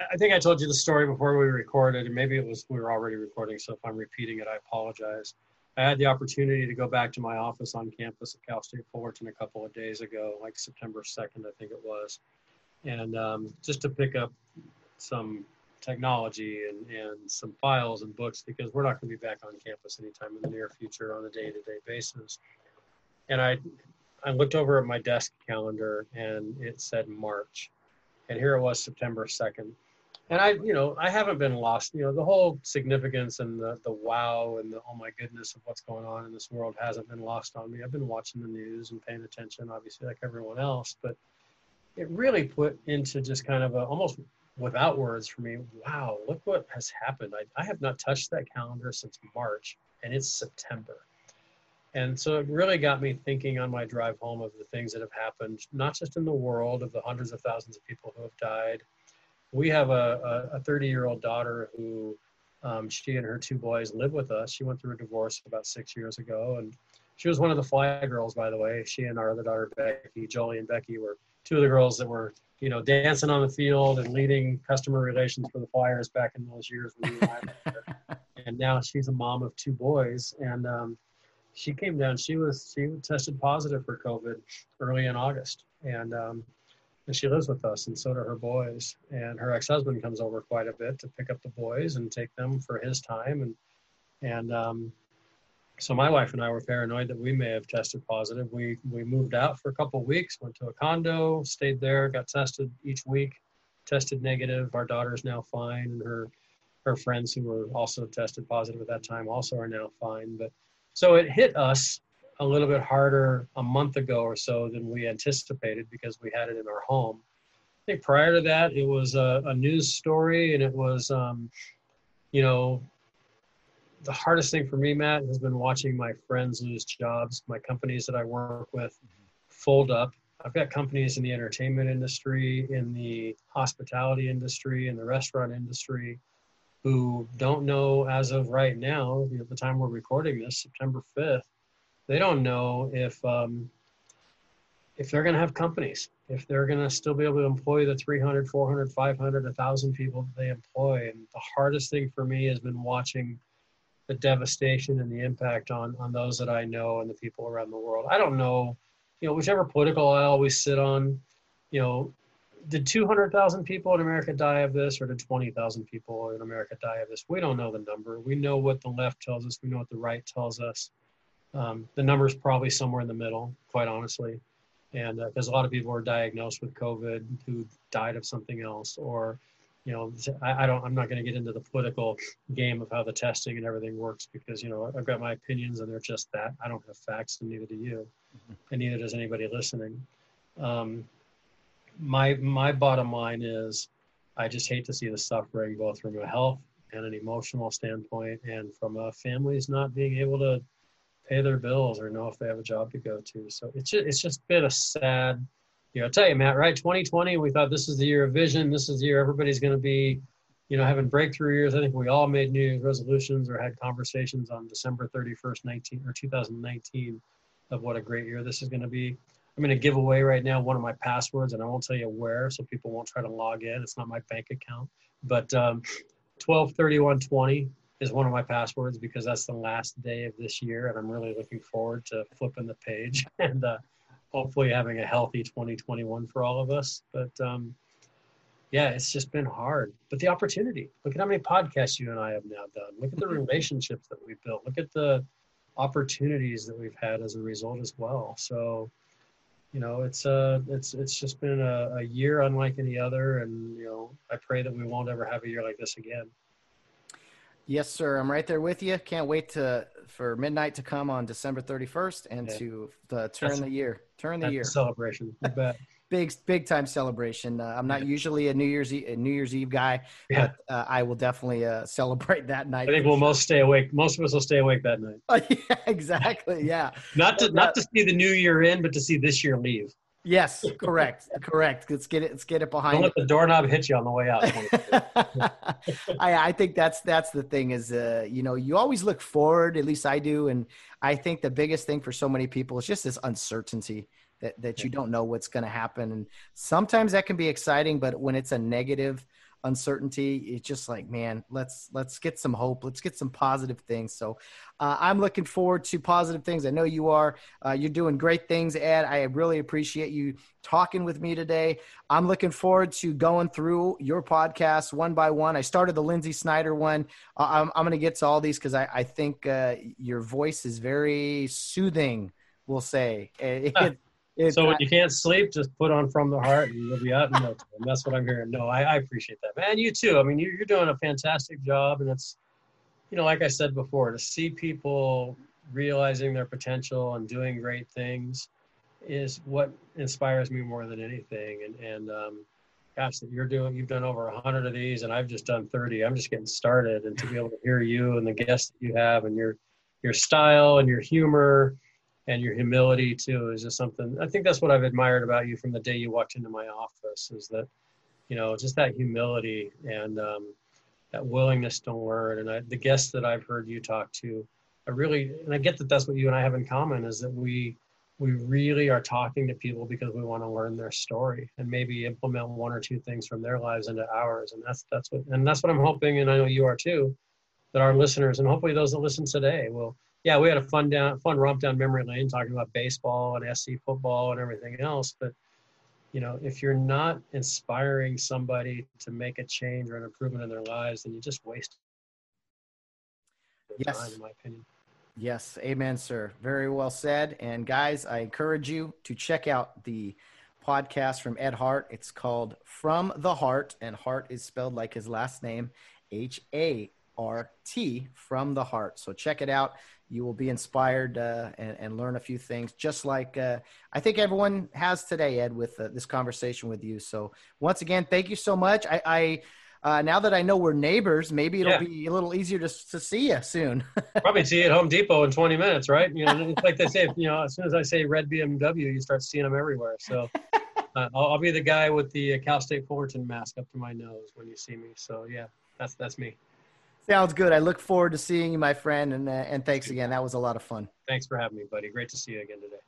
I think i told you the story before we recorded and maybe it was we were already recording so if i'm repeating it i apologize I had the opportunity to go back to my office on campus at Cal State Fullerton a couple of days ago, like September 2nd, I think it was, and um, just to pick up some technology and, and some files and books because we're not going to be back on campus anytime in the near future on a day-to-day basis. And I, I looked over at my desk calendar and it said March, and here it was September 2nd and I, you know, I haven't been lost. You know, the whole significance and the the wow and the oh my goodness of what's going on in this world hasn't been lost on me. I've been watching the news and paying attention, obviously, like everyone else. But it really put into just kind of a almost without words for me. Wow, look what has happened. I, I have not touched that calendar since March, and it's September. And so it really got me thinking on my drive home of the things that have happened, not just in the world, of the hundreds of thousands of people who have died we have a, a 30 year old daughter who um, she and her two boys live with us. She went through a divorce about six years ago, and she was one of the fly girls, by the way. She and our other daughter, Becky, Jolie, and Becky were two of the girls that were, you know, dancing on the field and leading customer relations for the Flyers back in those years when we were there. <laughs> And now she's a mom of two boys, and um, she came down. She was she tested positive for COVID early in August, and um, and she lives with us, and so do her boys. And her ex-husband comes over quite a bit to pick up the boys and take them for his time. And and um, so my wife and I were paranoid that we may have tested positive. We we moved out for a couple of weeks, went to a condo, stayed there, got tested each week, tested negative. Our daughter's now fine, and her her friends who were also tested positive at that time also are now fine. But so it hit us a little bit harder a month ago or so than we anticipated because we had it in our home. I think prior to that, it was a, a news story, and it was, um, you know, the hardest thing for me, Matt, has been watching my friends lose jobs, my companies that I work with fold up. I've got companies in the entertainment industry, in the hospitality industry, in the restaurant industry, who don't know as of right now, the time we're recording this, September 5th, they don't know if um, if they're going to have companies, if they're going to still be able to employ the 300, 400, 500, 1,000 people that they employ. And the hardest thing for me has been watching the devastation and the impact on on those that I know and the people around the world. I don't know, you know, whichever political I always sit on, you know, did 200,000 people in America die of this or did 20,000 people in America die of this? We don't know the number. We know what the left tells us. We know what the right tells us. Um, the number is probably somewhere in the middle, quite honestly. And because uh, a lot of people are diagnosed with COVID who died of something else, or, you know, I, I don't, I'm not going to get into the political game of how the testing and everything works because, you know, I've got my opinions and they're just that. I don't have facts, and neither do you, mm-hmm. and neither does anybody listening. Um, my my bottom line is, I just hate to see the suffering both from a health and an emotional standpoint, and from a families not being able to pay their bills or know if they have a job to go to. So it's just, it's just been a sad, you know, I tell you, Matt, right? 2020, we thought this is the year of vision. This is the year everybody's going to be, you know, having breakthrough years. I think we all made New resolutions or had conversations on December 31st, 19 or 2019 of what a great year this is going to be. I'm going to give away right now one of my passwords, and I won't tell you where, so people won't try to log in. It's not my bank account, but um, 123120 is one of my passwords because that's the last day of this year, and I'm really looking forward to flipping the page <laughs> and uh, hopefully having a healthy 2021 for all of us. But um, yeah, it's just been hard. But the opportunity. Look at how many podcasts you and I have now done. Look at the <laughs> relationships that we've built. Look at the opportunities that we've had as a result as well. So, you know, it's uh it's it's just been a, a year unlike any other, and you know, I pray that we won't ever have a year like this again. Yes, sir. I'm right there with you. Can't wait to for midnight to come on December 31st and yeah. to the turn that's, the year. Turn the year celebration. <laughs> big big time celebration. Uh, I'm not yeah. usually a New Year's Eve, a New Year's Eve guy, yeah. but uh, I will definitely uh, celebrate that night. I think we'll sure. most stay awake. Most of us will stay awake that night. <laughs> yeah, exactly. Yeah. not to not to see the new year in, but to see this year leave. Yes, correct, correct. Let's get it. Let's get it behind. Don't let the doorknob hit you on the way out. <laughs> I, I think that's that's the thing is, uh, you know, you always look forward. At least I do, and I think the biggest thing for so many people is just this uncertainty that that you don't know what's going to happen, and sometimes that can be exciting, but when it's a negative uncertainty it's just like man let's let's get some hope let's get some positive things. So uh, i'm looking forward to positive things. I know you are. Uh, you're doing great things ed. I really appreciate you talking with me today. I'm looking forward to going through your podcast one by one. I started the Lynsi Snyder one. Uh, i'm, I'm going to get to all these because I, I think uh, your voice is very soothing we'll say. <laughs> It, it, so when you can't sleep, just put on From the Heart and you'll be out in no time. That's what I'm hearing. No, I, I appreciate that, man. You too. I mean, you're, you're doing a fantastic job, and it's, you know, like I said before, to see people realizing their potential and doing great things is what inspires me more than anything. And and um, gosh, that you're doing, you've done over a hundred of these, and I've just done thirty. I'm just getting started, and to be able to hear you and the guests that you have, and your your style and your humor and your humility too is just something i think that's what i've admired about you from the day you walked into my office is that you know just that humility and um, that willingness to learn. And I, the guests that i've heard you talk to i really and i get that that's what you and i have in common is that we we really are talking to people because we want to learn their story and maybe implement one or two things from their lives into ours. And that's that's what and that's what i'm hoping and i know you are too that our listeners and hopefully those that listen today will yeah, we had a fun down, fun romp down memory lane talking about baseball and SC football and everything else. But you know, if you're not inspiring somebody to make a change or an improvement in their lives, then you just waste yes. time, in my opinion. Yes, amen, sir. Very well said. And guys, I encourage you to check out the podcast from Ed Hart. It's called From the Heart, and Hart is spelled like his last name, H A R T, from the heart. So check it out. You will be inspired uh, and, and, learn a few things, just like uh, I think everyone has today, Ed, with uh, this conversation with you. So once again, thank you so much. I, I uh, now that I know we're neighbors, maybe it'll yeah. be a little easier to, to see you soon. <laughs> Probably see you at Home Depot in 20 minutes, right? You know, it's like they say, you know, as soon as I say red BMW, you start seeing them everywhere. So <laughs> uh, I'll, I'll, be the guy with the Cal State Fullerton mask up to my nose when you see me. So yeah, that's that's me. Sounds good. I look forward to seeing you, my friend, and uh, and thanks again. That was a lot of fun. Thanks for having me, buddy. Great to see you again today.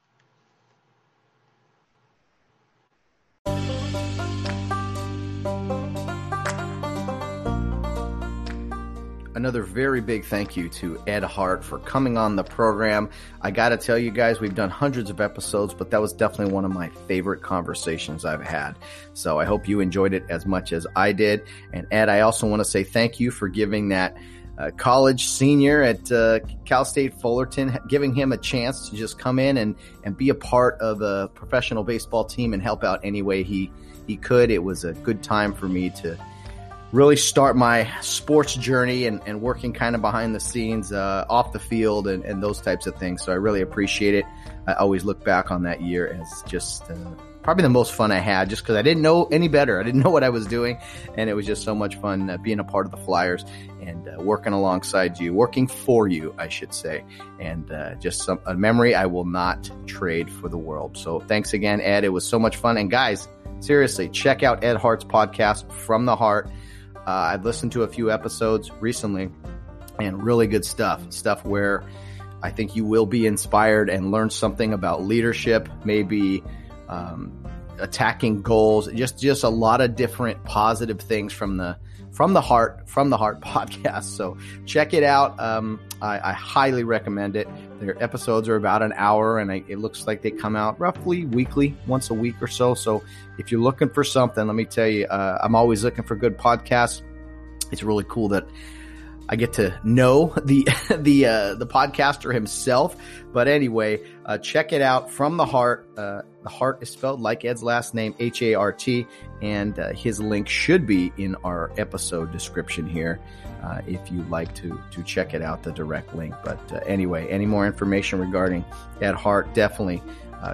Another very big thank you to Ed Hart for coming on the program. I got to tell you guys, we've done hundreds of episodes, but that was definitely one of my favorite conversations I've had. So I hope you enjoyed it as much as I did. And Ed, I also want to say thank you for giving that uh, college senior at uh, Cal State Fullerton, giving him a chance to just come in and, and be a part of a professional baseball team and help out any way he, he could. It was a good time for me to really start my sports journey and, and working kind of behind the scenes uh, off the field and, and, those types of things. So I really appreciate it. I always look back on that year as just uh, probably the most fun I had just because I didn't know any better. I didn't <laughs> know what I was doing. And it was just so much fun uh, being a part of the Flyers and uh, working alongside you, working for you, I should say. And uh, just some, a memory I will not trade for the world. So thanks again, Ed. It was so much fun. And guys, seriously, check out Ed Hart's podcast, From the Heart. Uh, I've listened to a few episodes recently and really good stuff. Stuff where I think you will be inspired and learn something about leadership, maybe um, attacking goals, just just a lot of different positive things from the from the heart from the heart <laughs> podcast. So check it out. Um, I, I, highly recommend it. Their episodes are about an hour, and I, it looks like they come out roughly weekly, once a week or so. So if you're looking for something, let me tell you, uh, I'm always looking for good podcasts. It's really cool that I get to know the <laughs> the uh, the podcaster himself. But anyway, uh, check it out from the heart. Uh, the heart is spelled like Ed's last name, H A R T, and uh, his link should be in our episode description here. Uh, if you'd like to to check it out, the direct link. But uh, anyway, any more information regarding Ed Hart, definitely.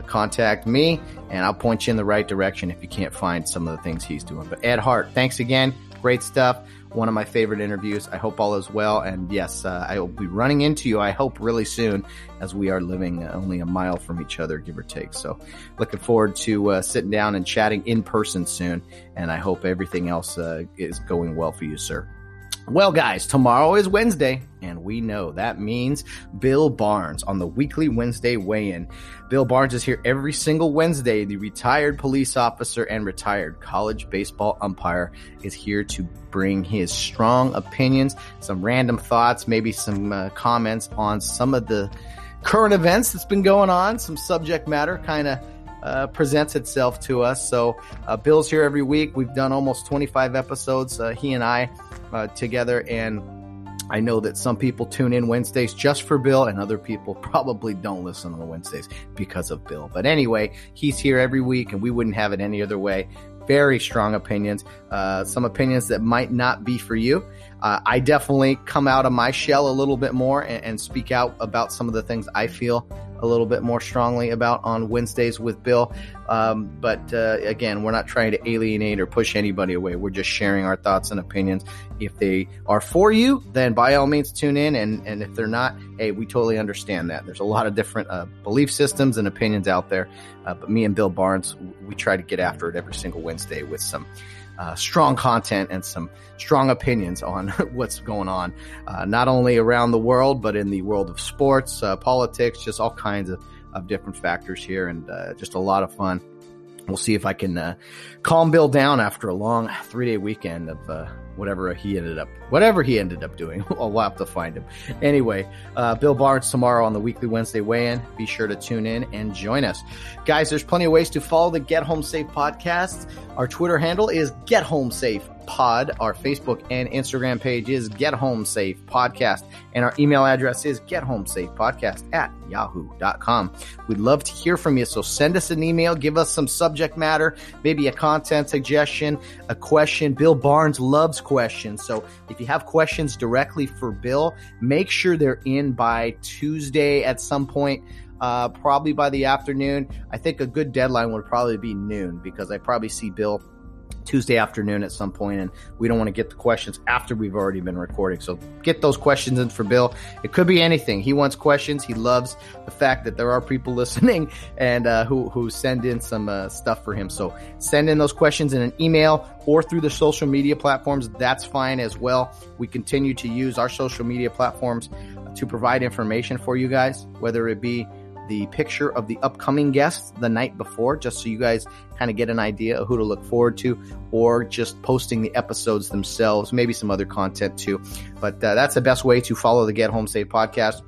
contact me and I'll point you in the right direction if you can't find some of the things he's doing. But Ed Hart, thanks again. Great stuff one of my favorite interviews. I hope all is well. And yes, uh, I will be running into you, I hope, really soon as we are living only a mile from each other, give or take. So looking forward to uh, sitting down and chatting in person soon. And I hope everything else uh, is going well for you, sir. Well, guys, tomorrow is Wednesday, and we know that means Bill Barnes on the weekly Wednesday weigh in. Bill Barnes is here every single Wednesday. The retired police officer and retired college baseball umpire is here to bring his strong opinions, some random thoughts, maybe some uh, comments on some of the current events that's been going on, some subject matter kind of uh, presents itself to us. So, uh, Bill's here every week. We've done almost 25 episodes, uh, he and I uh, together. And I know that some people tune in Wednesdays just for Bill, and other people <laughs> probably don't listen on the Wednesdays because of Bill. But anyway, he's here every week, and we wouldn't have it any other way. Very strong opinions, uh, some opinions that might not be for you. Uh, I definitely come out of my shell a little bit more and, and speak out about some of the things I feel a little bit more strongly about on Wednesdays with Bill. Um, but uh, again, we're not trying to alienate or push anybody away. We're just sharing our thoughts and opinions. If they are for you, then by all means tune in. And, and if they're not, hey, we totally understand that. There's a lot of different uh, belief systems and opinions out there. Uh, but me and Bill Barnes, we try to get after it every single Wednesday with some uh, strong content and some strong opinions on <laughs> what's going on, uh, not only around the world, but in the world of sports, uh, politics, just all kinds of, of different factors here, and uh, just a lot of fun. We'll see if I can uh, calm Bill down after a long three day weekend of uh, whatever he ended up, whatever he ended up doing. <laughs> we'll have to find him. Anyway, uh, Bill Barnes tomorrow on the weekly Wednesday weigh-in. Be sure to tune in and join us, guys. There's plenty of ways to follow the Get Home Safe podcast. Our Twitter handle is Get Home Safe Pod. Our Facebook and Instagram page is Get Home Safe Podcast. And our email address is Get Home Safe Podcast at yahoo.com. We'd love to hear from you. So send us an email, give us some subject matter, maybe a content suggestion, a question. Bill Barnes loves questions. So if you have questions directly for Bill, make sure they're in by Tuesday at some point. Uh, probably by the afternoon. I think a good deadline would probably be noon because I probably see Bill Tuesday afternoon at some point, and we don't want to get the questions after we've already been recording. So get those questions in for Bill. It could be anything. He wants questions. He loves the fact that there are people <laughs> listening and uh, who who send in some uh, stuff for him. So send in those questions in an email or through the social media platforms. That's fine as well. We continue to use our social media platforms to provide information for you guys, whether it be the picture of the upcoming guest the night before, just so you guys kind of get an idea of who to look forward to, or just posting the episodes themselves, maybe some other content too. But uh, that's the best way to follow the Get Home Safe podcast.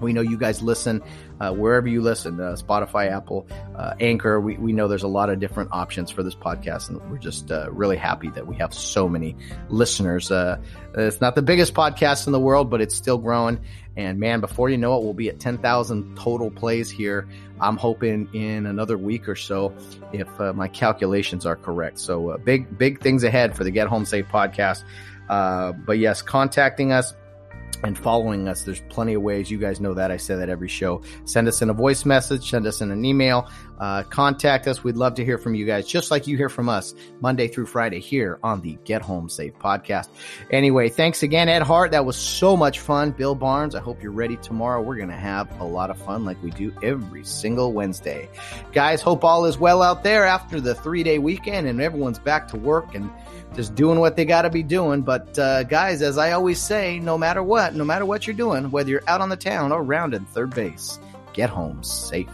We know you guys listen uh, wherever you listen, uh, Spotify, Apple, uh, Anchor. We, we know there's a lot of different options for this podcast, and we're just uh, really happy that we have so many listeners. Uh, it's not the biggest podcast in the world, but it's still growing. And man, before you know it, we'll be at 10,000 total plays here. I'm hoping in another week or so, if uh, my calculations are correct. So uh, big, big things ahead for the Get Home Safe podcast. Uh, but yes, contacting us and following us. There's plenty of ways. You guys know that. I say that every show. Send us in a voice message, send us in an email, uh, contact us. We'd love to hear from you guys, just like you hear from us Monday through Friday here on the Get Home Safe podcast. Anyway, thanks again, Ed Hart. That was so much fun. Bill Barnes, I hope you're ready tomorrow. We're going to have a lot of fun like we do every single Wednesday. Guys, hope all is well out there after the three day weekend and everyone's back to work and just doing what they got to be doing. But uh, guys, as I always say, no matter what, no matter what you're doing, whether you're out on the town or around in third base, get home safe.